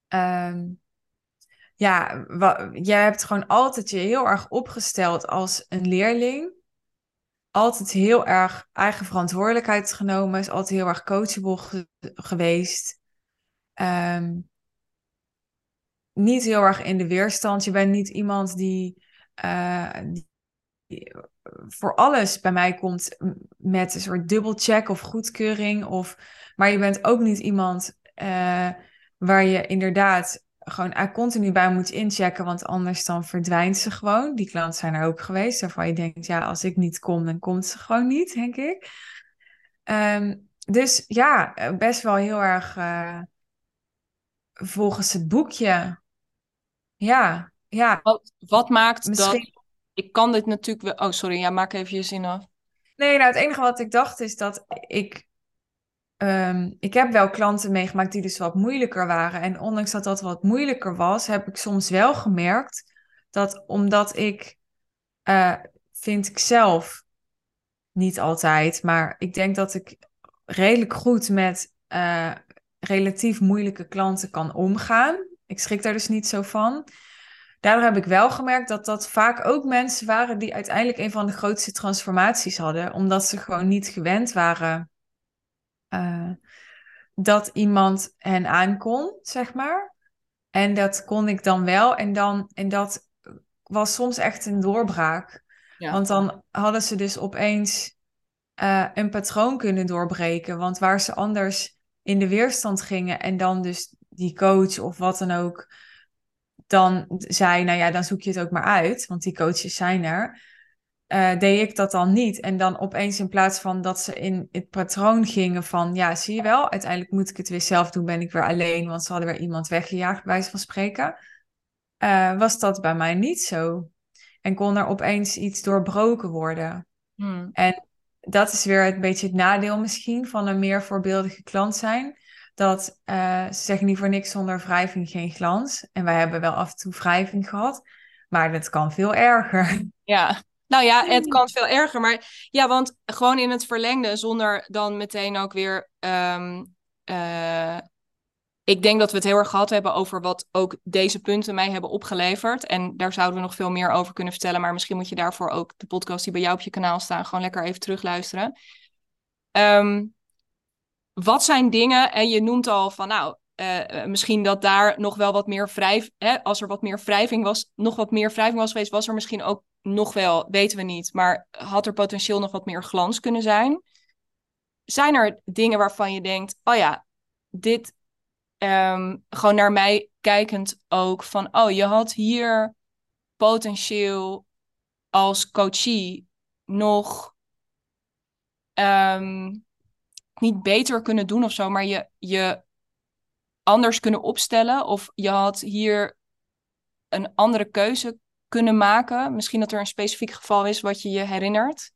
Um, ja, jij hebt gewoon altijd je heel erg opgesteld als een leerling altijd heel erg eigen verantwoordelijkheid genomen. Is altijd heel erg coachable geweest. Um, niet heel erg in de weerstand. Je bent niet iemand die, uh, die, voor alles bij mij komt met een soort dubbelcheck of goedkeuring. Of, maar je bent ook niet iemand uh, waar je inderdaad gewoon continu bij moet inchecken, want anders dan verdwijnt ze gewoon. Die klanten zijn er ook geweest, waarvan je denkt, ja, als ik niet kom, dan komt ze gewoon niet, denk ik. Um, dus ja, best wel heel erg uh, volgens het boekje. Ja, ja. Wat, wat maakt Misschien... dat... Ik kan dit natuurlijk wel... Oh, sorry, ja, maak even je zin af. Nee, nou, het enige wat ik dacht is dat ik Ehm, ik heb wel klanten meegemaakt die dus wat moeilijker waren. En ondanks dat dat wat moeilijker was, heb ik soms wel gemerkt dat omdat ik, uh, vind ik zelf, niet altijd, maar ik denk dat ik redelijk goed met uh, relatief moeilijke klanten kan omgaan. Ik schrik daar dus niet zo van. Daardoor heb ik wel gemerkt dat dat vaak ook mensen waren die uiteindelijk een van de grootste transformaties hadden, omdat ze gewoon niet gewend waren uh, dat iemand hen aankon, zeg maar. En dat kon ik dan wel. En, dan, en dat was soms echt een doorbraak. Want dan hadden ze dus opeens uh, een patroon kunnen doorbreken. Want waar ze anders in de weerstand gingen en dan dus die coach of wat dan ook dan zei, nou ja, dan zoek je het ook maar uit, want die coaches zijn er. eh, deed ik dat dan niet. En dan opeens in plaats van dat ze in het patroon gingen van, ja, zie je wel, uiteindelijk moet ik het weer zelf doen, ben ik weer alleen, want ze hadden weer iemand weggejaagd, bij wijze van spreken, uh, was dat bij mij niet zo. En kon er opeens iets doorbroken worden. Hmm. En dat is weer een beetje het nadeel misschien van een meer voorbeeldige klant zijn. Dat uh, ze zeggen niet voor niks zonder wrijving geen glans. En wij hebben wel af en toe wrijving gehad. Maar dat kan veel erger. Ja, nou ja, het kan veel erger. Maar ja, want gewoon in het verlengde, zonder dan meteen ook weer. Um, uh, ik denk dat we het heel erg gehad hebben over wat ook deze punten mij hebben opgeleverd. En daar zouden we nog veel meer over kunnen vertellen. Maar misschien moet je daarvoor ook de podcast die bij jou op je kanaal staan, gewoon lekker even terugluisteren. Um, wat zijn dingen, en je noemt al van nou, uh, misschien dat daar nog wel wat meer wrijf, hè, als er wat meer wrijving was, nog wat meer wrijving was geweest, was er misschien ook nog wel, weten we niet, maar had er potentieel nog wat meer glans kunnen zijn? Zijn er dingen waarvan je denkt, oh ja, dit, um, gewoon naar mij kijkend ook, van oh, je had hier potentieel als coachie nog um, niet beter kunnen doen of zo, maar je, je anders kunnen opstellen. Of je had hier een andere keuze kunnen maken. Misschien dat er een specifiek geval is wat je je herinnert.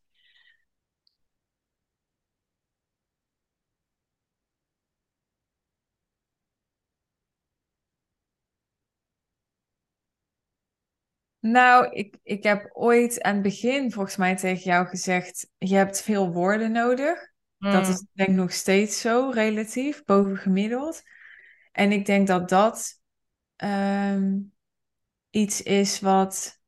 Nou, ik, ik heb ooit aan het begin volgens mij tegen jou gezegd: je hebt veel woorden nodig. Dat hmm. is denk ik nog steeds zo, relatief, bovengemiddeld. En ik denk dat dat ehm, iets is wat,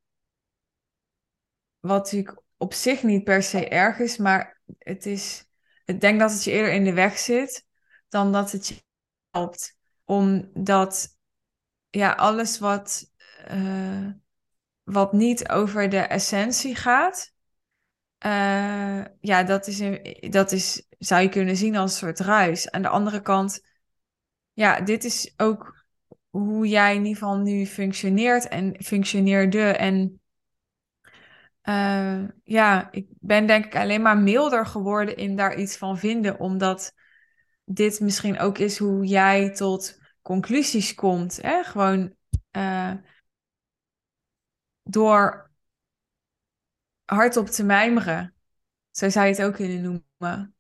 wat natuurlijk op zich niet per se erg is, maar het is, ik denk dat het je eerder in de weg zit dan dat het je helpt. Omdat ja, alles wat, uh, wat niet over de essentie gaat, uh, ja, dat is, dat is, zou je kunnen zien als een soort ruis. Aan de andere kant, ja, dit is ook hoe jij in ieder geval nu functioneert en functioneerde. En uh, ja, ik ben denk ik alleen maar milder geworden in daar iets van vinden, omdat dit misschien ook is hoe jij tot conclusies komt. Hè? Gewoon uh, door hardop te mijmeren. Zo zou je het ook kunnen noemen.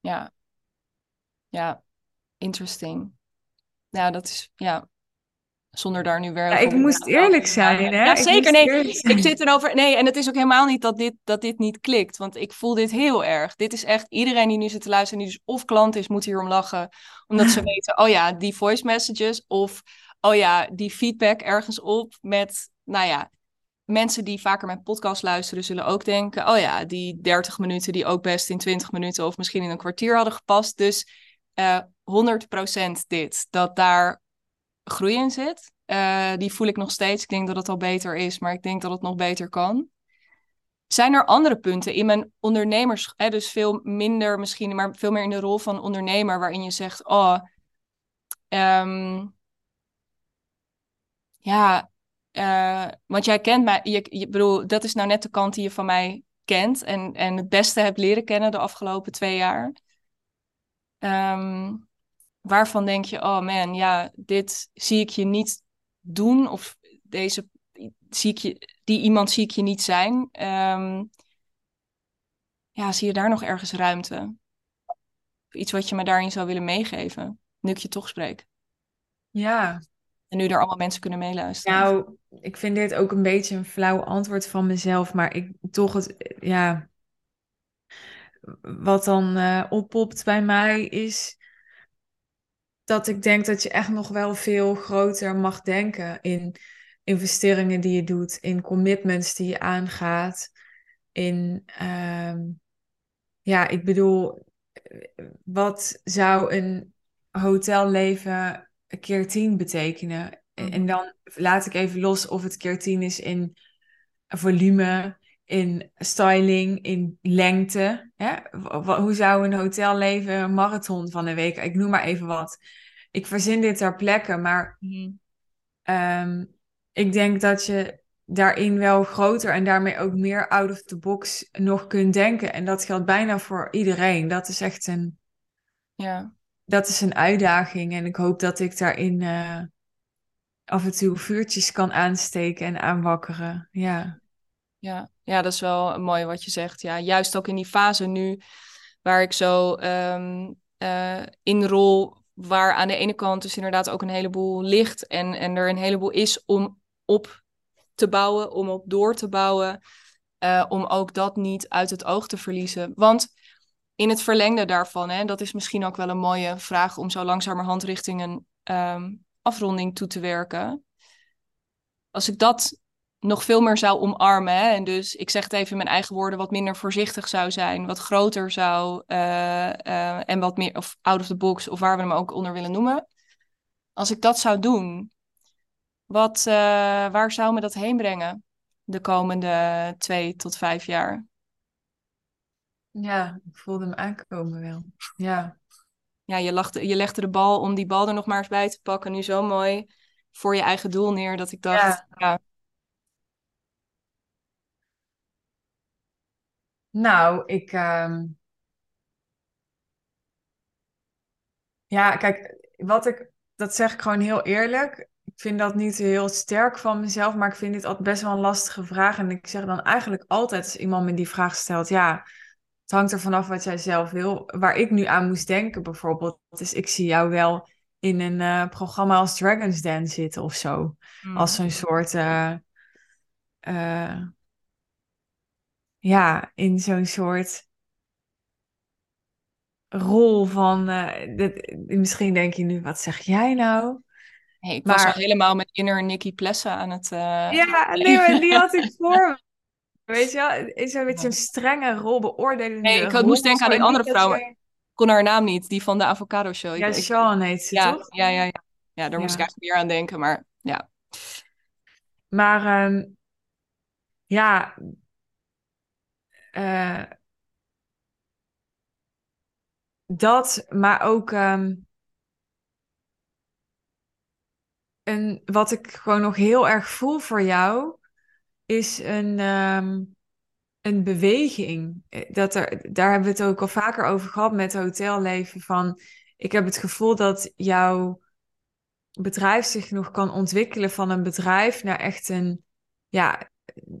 Ja. Ja, interesting. Ja, dat is, ja, zonder daar nu weer. Ja, ik moest eerlijk zijn, hè? Ja, zeker. Nee, ik zit erover. Nee, en het is ook helemaal niet dat dit, dat dit niet klikt. Want ik voel dit heel erg. Dit is echt iedereen die nu zit te luisteren, die dus of klant is, moet hier om lachen. Omdat ze (laughs) weten, oh ja, die voice messages. Of, oh ja, die feedback ergens op met, nou ja, mensen die vaker mijn podcast luisteren, zullen ook denken: oh ja, die 30 minuten die ook best in 20 minuten of misschien in een kwartier hadden gepast. Dus uh, eh, 100% dit, dat daar groei in zit. Uh, die voel ik nog steeds. Ik denk dat het al beter is, maar ik denk dat het nog beter kan. Zijn er andere punten in mijn ondernemers, dus veel minder misschien, maar veel meer in de rol van ondernemer, waarin je zegt: Oh, um, ja, uh, want jij kent mij, je, bedoel, dat is nou net de kant die je van mij kent en, en het beste hebt leren kennen de afgelopen twee jaar. Um, waarvan denk je, oh man, ja, dit zie ik je niet doen of deze zie ik je, die iemand zie ik je niet zijn. Um, ja, zie je daar nog ergens ruimte? Iets wat je me daarin zou willen meegeven, nu ik je toch spreek? Ja, en nu er allemaal mensen kunnen meeluisteren. Nou, ik vind dit ook een beetje een flauw antwoord van mezelf, maar ik toch het, ja. Wat dan uh, oppopt bij mij is dat ik denk dat je echt nog wel veel groter mag denken in investeringen die je doet, in commitments die je aangaat, in, uh, ja, ik bedoel, wat zou een hotelleven keer 10 betekenen. En mhm. dan laat ik even los of het keer 10 is in volume, in styling, in lengte. Hè? Hoe zou een hotel leven, een marathon van een week? Ik noem maar even wat. Ik verzin dit ter plekke, maar mm. um, ik denk dat je daarin wel groter en daarmee ook meer out of the box nog kunt denken. En dat geldt bijna voor iedereen. Dat is echt een, Ja, dat is een uitdaging. En ik hoop dat ik daarin eh, af en toe vuurtjes kan aansteken en aanwakkeren. Ja. ja, ja, dat is wel mooi wat je zegt. Ja, juist ook in die fase nu waar ik zo ehm eh, inrol, waar aan de ene kant dus inderdaad ook een heleboel ligt en, en er een heleboel is om op te bouwen, om op door te bouwen, eh, om ook dat niet uit het oog te verliezen. Want in het verlengde daarvan, hè, dat is misschien ook wel een mooie vraag om zo langzamerhand richting een ehm, afronding toe te werken. Als ik dat nog veel meer zou omarmen, hè, en dus ik zeg het even in mijn eigen woorden, wat minder voorzichtig zou zijn, wat groter zou eh, eh, en wat meer of out of the box, of waar we hem ook onder willen noemen. Als ik dat zou doen, wat, eh, waar zou me dat heen brengen de komende twee tot vijf jaar? Ja, ik voelde hem aankomen wel. Ja. Ja, je, lachte, je legde de bal om die bal er nog maar eens bij te pakken, nu zo mooi voor je eigen doel neer, dat ik dacht, Ja. ja, Nou, ik. ehm, Ja, kijk, wat ik. Dat zeg ik gewoon heel eerlijk. Ik vind dat niet heel sterk van mezelf, maar ik vind dit altijd best wel een lastige vraag. En ik zeg dan eigenlijk altijd als iemand me die vraag stelt: ja, het hangt er vanaf wat jij zelf wil. Waar ik nu aan moest denken, bijvoorbeeld, is ik zie jou wel in een eh, programma als Dragon's Den zitten of zo. mm, Als zo'n soort. eh, eh, ja, in zo'n soort rol van. dit- misschien denk je nu, wat zeg jij nou? hey, ik was al helemaal met inner Nicky Plessen aan het... Ja, nee, maar die had ik voor me. Weet je wel, is een beetje een strenge rol, beoordelende Nee, ik rol. moest denken aan die andere vrouw. Ik kon haar naam niet, die van de avocado show. Ja, Sean heet ze, ja, toch? ja, ja, ja. Ja, daar moest ik eigenlijk meer aan denken, maar ja. Maar ehm, ja, eh, dat, maar ook ehm, een, wat ik gewoon nog heel erg voel voor jou, is een, ehm, een beweging. Eh, Dat er, daar hebben we het ook al vaker over gehad met hotelleven. Van, ik heb het gevoel dat jouw bedrijf zich nog kan ontwikkelen van een bedrijf naar echt een, ja,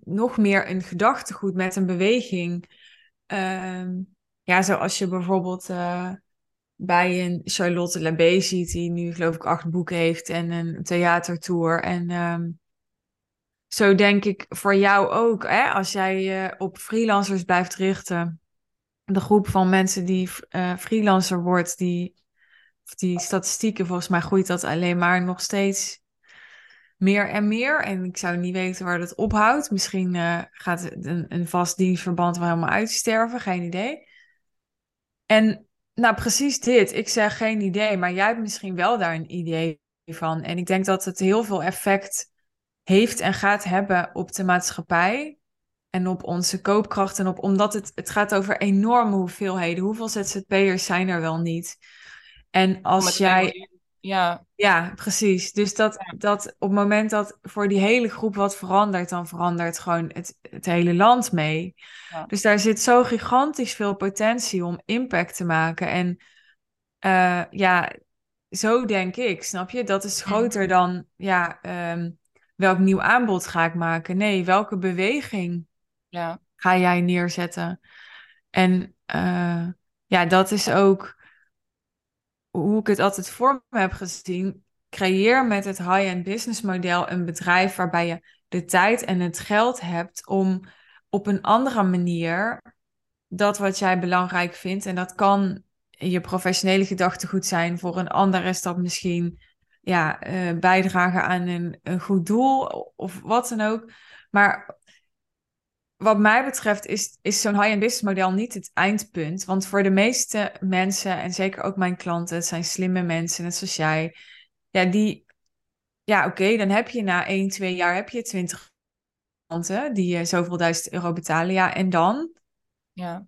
nog meer een gedachtegoed met een beweging. Ehm, ja, zoals je bijvoorbeeld eh, bij een Charlotte Labé ziet, die nu geloof ik acht boeken heeft en een theatertour. En ehm, zo denk ik voor jou ook, hè, als jij je op freelancers blijft richten. De groep van mensen die eh, freelancer wordt, die, die statistieken, volgens mij groeit dat alleen maar nog steeds meer en meer. En ik zou niet weten waar dat ophoudt. Misschien eh, gaat een, een vast dienstverband wel helemaal uitsterven, geen idee. En nou, precies dit. Ik zeg geen idee, maar jij hebt misschien wel daar een idee van. En ik denk dat het heel veel effect heeft en gaat hebben op de maatschappij. En op onze koopkracht. En op, omdat het, het gaat over enorme hoeveelheden. Hoeveel ZZP'ers zijn er wel niet? En als jij. Ja, Ja, precies. Dus dat, dat op het moment dat voor die hele groep wat verandert, dan verandert gewoon het, het hele land mee. Ja. Dus daar zit zo gigantisch veel potentie om impact te maken. En eh, ja, zo denk ik, snap je? Dat is groter dan, ja, ehm, welk nieuw aanbod ga ik maken? Nee, welke beweging ja, ga jij neerzetten? En eh, ja, dat is ook hoe ik het altijd voor me heb gezien. Creëer met het high-end business model een bedrijf waarbij je de tijd en het geld hebt om op een andere manier dat wat jij belangrijk vindt. En dat kan je professionele gedachtegoed zijn. Voor een ander is dat misschien ja, eh, bijdragen aan een, een goed doel of wat dan ook. Maar wat mij betreft is, is zo'n high-end business model niet het eindpunt. Want voor de meeste mensen, en zeker ook mijn klanten, het zijn slimme mensen, net zoals jij. Ja, die, ja oké, dan heb je na 1, 2 jaar heb je 20 klanten die je zoveel duizend euro betalen. Ja, en dan? ja,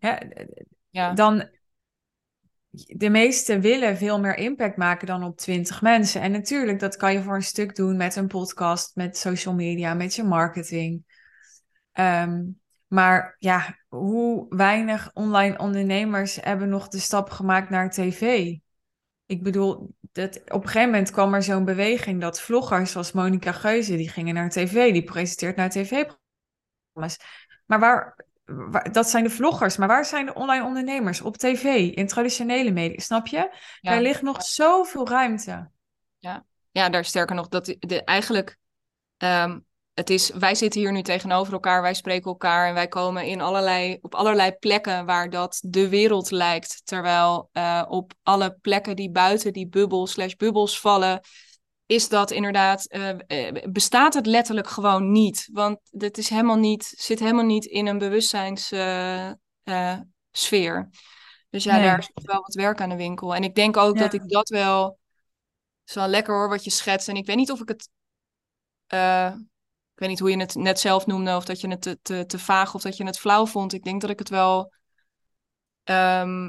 ja. dan de meesten willen veel meer impact maken dan op 20 mensen. En natuurlijk, dat kan je voor een stuk doen met een podcast, met social media, met je marketing. Ehm, maar ja, hoe weinig online ondernemers hebben nog de stap gemaakt naar tv? Ik bedoel, dat, op een gegeven moment kwam er zo'n beweging dat vloggers zoals Monica Geuze, die gingen naar tv, die presenteert naar tv-programma's. Maar waar, dat zijn de vloggers, maar waar zijn de online ondernemers? Op tv, in traditionele media, snap je? Ja. Er ligt nog zoveel ruimte. Ja, ja daar sterker nog, dat de, eigenlijk, ehm, het is, wij zitten hier nu tegenover elkaar, wij spreken elkaar en wij komen in allerlei, op allerlei plekken waar dat de wereld lijkt. Terwijl uh, op alle plekken die buiten die bubbel slash bubbels vallen, is dat inderdaad, uh, bestaat het letterlijk gewoon niet. Want het is helemaal niet, zit helemaal niet in een bewustzijnssfeer. Uh, dus ja, daar is wel wat werk aan de winkel. En ik denk ook dat ik dat wel. is wel lekker hoor, wat je schetst. En ik weet niet of ik het. ik weet niet hoe je het net zelf noemde, of dat je het te, te, te vaag of dat je het flauw vond. Ik denk dat ik het wel. Um, eh,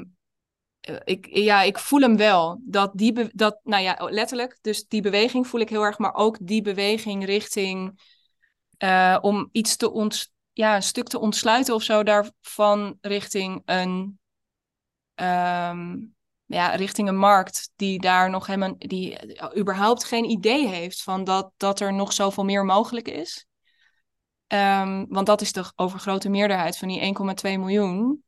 ik, ja, ik voel hem wel. Dat die, dat, nou ja, letterlijk. Dus die beweging voel ik heel erg, maar ook die beweging richting uh, om iets te ont, ja, een stuk te ontsluiten of zo daarvan richting een, um, ja, richting een markt die daar nog helemaal, die überhaupt geen idee heeft van dat, dat er nog zoveel meer mogelijk is. Um, want dat is de overgrote meerderheid van die 1,2 miljoen.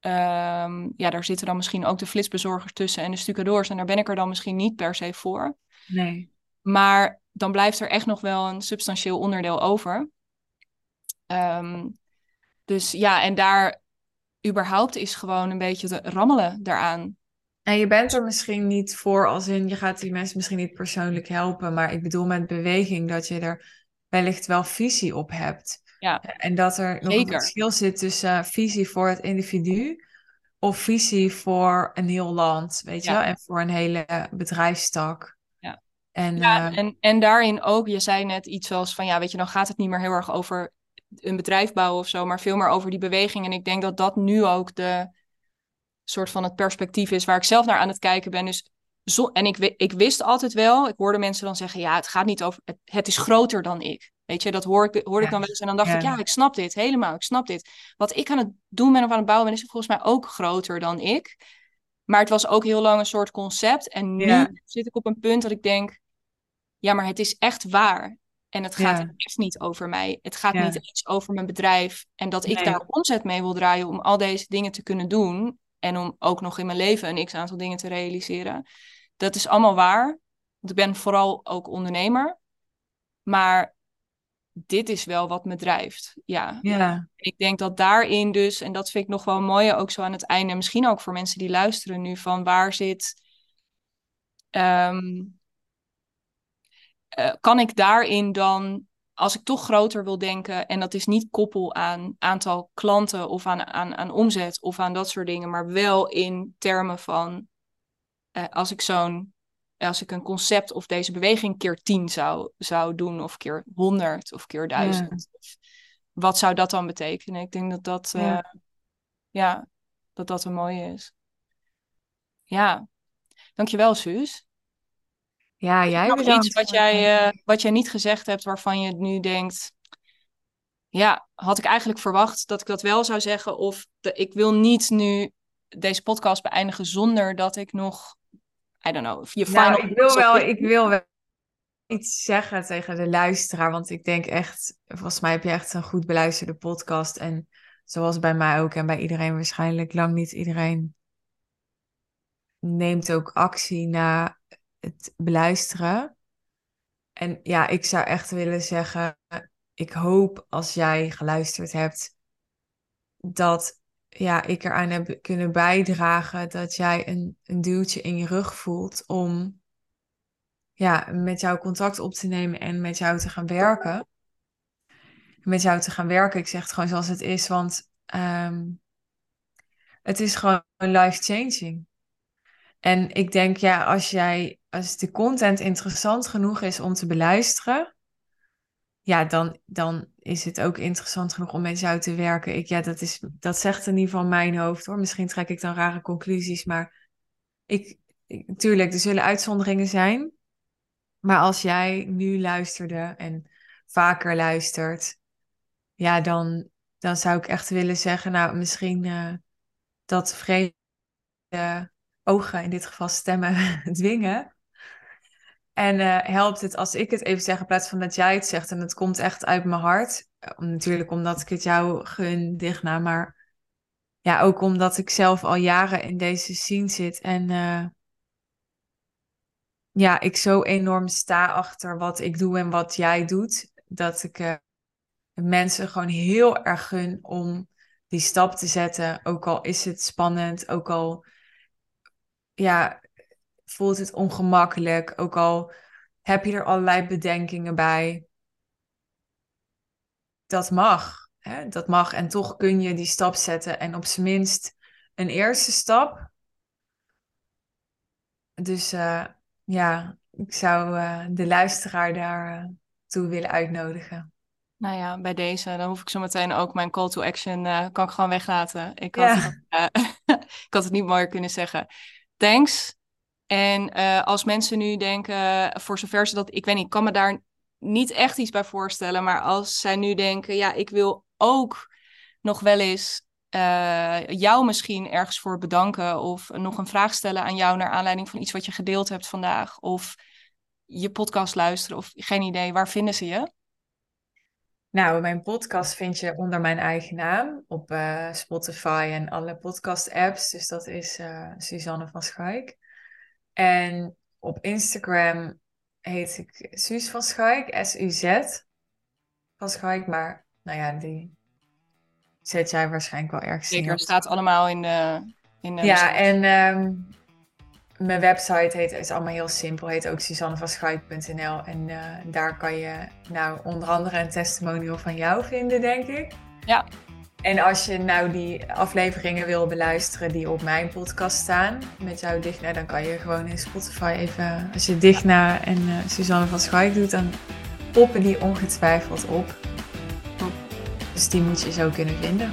Um, ja, daar zitten dan misschien ook de flitsbezorgers tussen en de stucadoors. En daar ben ik er dan misschien niet per se voor. Nee. Maar dan blijft er echt nog wel een substantieel onderdeel over. Um, dus ja, en daar überhaupt is gewoon een beetje te rammelen daaraan. En je bent er misschien niet voor als in, je gaat die mensen misschien niet persoonlijk helpen. Maar ik bedoel met beweging dat je er wellicht wel visie op hebt. Ja. En dat er nog een verschil zit tussen visie voor het individu of visie voor een heel land, weet je wel, en voor een hele bedrijfstak. Ja, en, ja uh, en, en daarin ook, je zei net iets zoals van, ja, weet je, dan gaat het niet meer heel erg over een bedrijf bouwen of zo, maar veel meer over die beweging. En ik denk dat dat nu ook de soort van het perspectief is waar ik zelf naar aan het kijken ben. Dus zo, en ik, ik wist altijd wel, ik hoorde mensen dan zeggen, ja, het gaat niet over, het, het is groter dan ik. Weet je, dat hoor ik, hoorde ik dan wel eens. En dan dacht ik, ja, ik snap dit helemaal. Ik snap dit. Wat ik aan het doen ben of aan het bouwen ben, is volgens mij ook groter dan ik. Maar het was ook heel lang een soort concept. En nu zit ik op een punt dat ik denk, ja, maar het is echt waar. En het gaat echt niet over mij. Het gaat niet eens over mijn bedrijf. En dat ik daar omzet mee wil draaien om al deze dingen te kunnen doen. En om ook nog in mijn leven een x aantal dingen te realiseren. Dat is allemaal waar. Want ik ben vooral ook ondernemer. Maar dit is wel wat me drijft. Ja. ja. Ik denk dat daarin dus, en dat vind ik nog wel mooi, ook zo aan het einde, misschien ook voor mensen die luisteren nu, van waar zit. Um, uh, kan ik daarin dan, als ik toch groter wil denken, en dat is niet koppel aan aantal klanten of aan, aan, aan omzet of aan dat soort dingen, maar wel in termen van uh, als ik zo'n als ik een concept of deze beweging keer tien zou, zou doen, of keer honderd, of keer duizend. Wat zou dat dan betekenen? Ik denk dat dat, ja. Uh, ja, dat, dat een mooie is. Ja, dankjewel, Suus. Ja, jij Nog iets wat jij, uh, wat jij niet gezegd hebt, waarvan je nu denkt... Ja, had ik eigenlijk verwacht dat ik dat wel zou zeggen. Of de, ik wil niet nu deze podcast beëindigen zonder dat ik nog I don't know. Je nou, ik wil wel, ik wil wel iets zeggen tegen de luisteraar, want ik denk echt, volgens mij heb je echt een goed beluisterde podcast en zoals bij mij ook en bij iedereen waarschijnlijk, lang niet iedereen neemt ook actie na het beluisteren. En ja, ik zou echt willen zeggen, ik hoop als jij geluisterd hebt dat ja, ik eraan heb kunnen bijdragen dat jij een, een duwtje in je rug voelt om ja, met jou contact op te nemen en met jou te gaan werken. Met jou te gaan werken, ik zeg het gewoon zoals het is, want um, het is gewoon life-changing. En ik denk, ja, als jij, als de content interessant genoeg is om te beluisteren, ja, dan, dan is het ook interessant genoeg om met jou te werken. Ik, ja, dat, is, dat zegt in ieder geval mijn hoofd hoor. Misschien trek ik dan rare conclusies, maar ik, ik, tuurlijk, er zullen uitzonderingen zijn. Maar als jij nu luisterde en vaker luistert, ja, dan, dan zou ik echt willen zeggen, nou, misschien uh, dat vrede ogen, in dit geval stemmen, (laughs) dwingen. En uh, helpt het als ik het even zeg in plaats van dat jij het zegt. En het komt echt uit mijn hart. Natuurlijk omdat ik het jou gun, Digna. Maar ja, ook omdat ik zelf al jaren in deze scene zit. En uh, ja, ik zo enorm sta achter wat ik doe en wat jij doet. Dat ik mensen gewoon heel erg gun om die stap te zetten. Ook al is het spannend, ook al ja, voelt het ongemakkelijk, ook al heb je er allerlei bedenkingen bij. Dat mag. Hè? Dat mag. En toch kun je die stap zetten. En op zijn minst een eerste stap. Dus uh, ja, ik zou uh, de luisteraar daar uh, toe willen uitnodigen. Nou ja, bij deze, dan hoef ik zo meteen ook mijn call to action, kan ik gewoon weglaten. Ik had, ja. (laughs) ik had het niet mooier kunnen zeggen. Thanks. En uh, als mensen nu denken, voor zover ze dat, ik weet niet, ik kan me daar niet echt iets bij voorstellen, maar als zij nu denken, ja, ik wil ook nog wel eens uh, jou misschien ergens voor bedanken of nog een vraag stellen aan jou naar aanleiding van iets wat je gedeeld hebt vandaag of je podcast luisteren of geen idee, waar vinden ze je? Nou, mijn podcast vind je onder mijn eigen naam op uh, Spotify en alle podcast apps. Dus dat is Suzanne van Schaik. En op Instagram heet ik Suus van Schaik, S-U-Z van Schaik. Maar nou ja, die zet jij waarschijnlijk wel ergens Zeker, het staat allemaal in de... In de ja, en um, mijn website heet, is allemaal heel simpel, heet ook suzannevanschuik.nl. En uh, daar kan je nou onder andere een testimonial van jou vinden, denk ik. Ja. En als je nou die afleveringen wil beluisteren die op mijn podcast staan, met jou Digna, dan kan je gewoon in Spotify even, als je Digna en uh, Suzanne van Schuik doet, dan poppen die ongetwijfeld op. Dus die moet je zo kunnen vinden.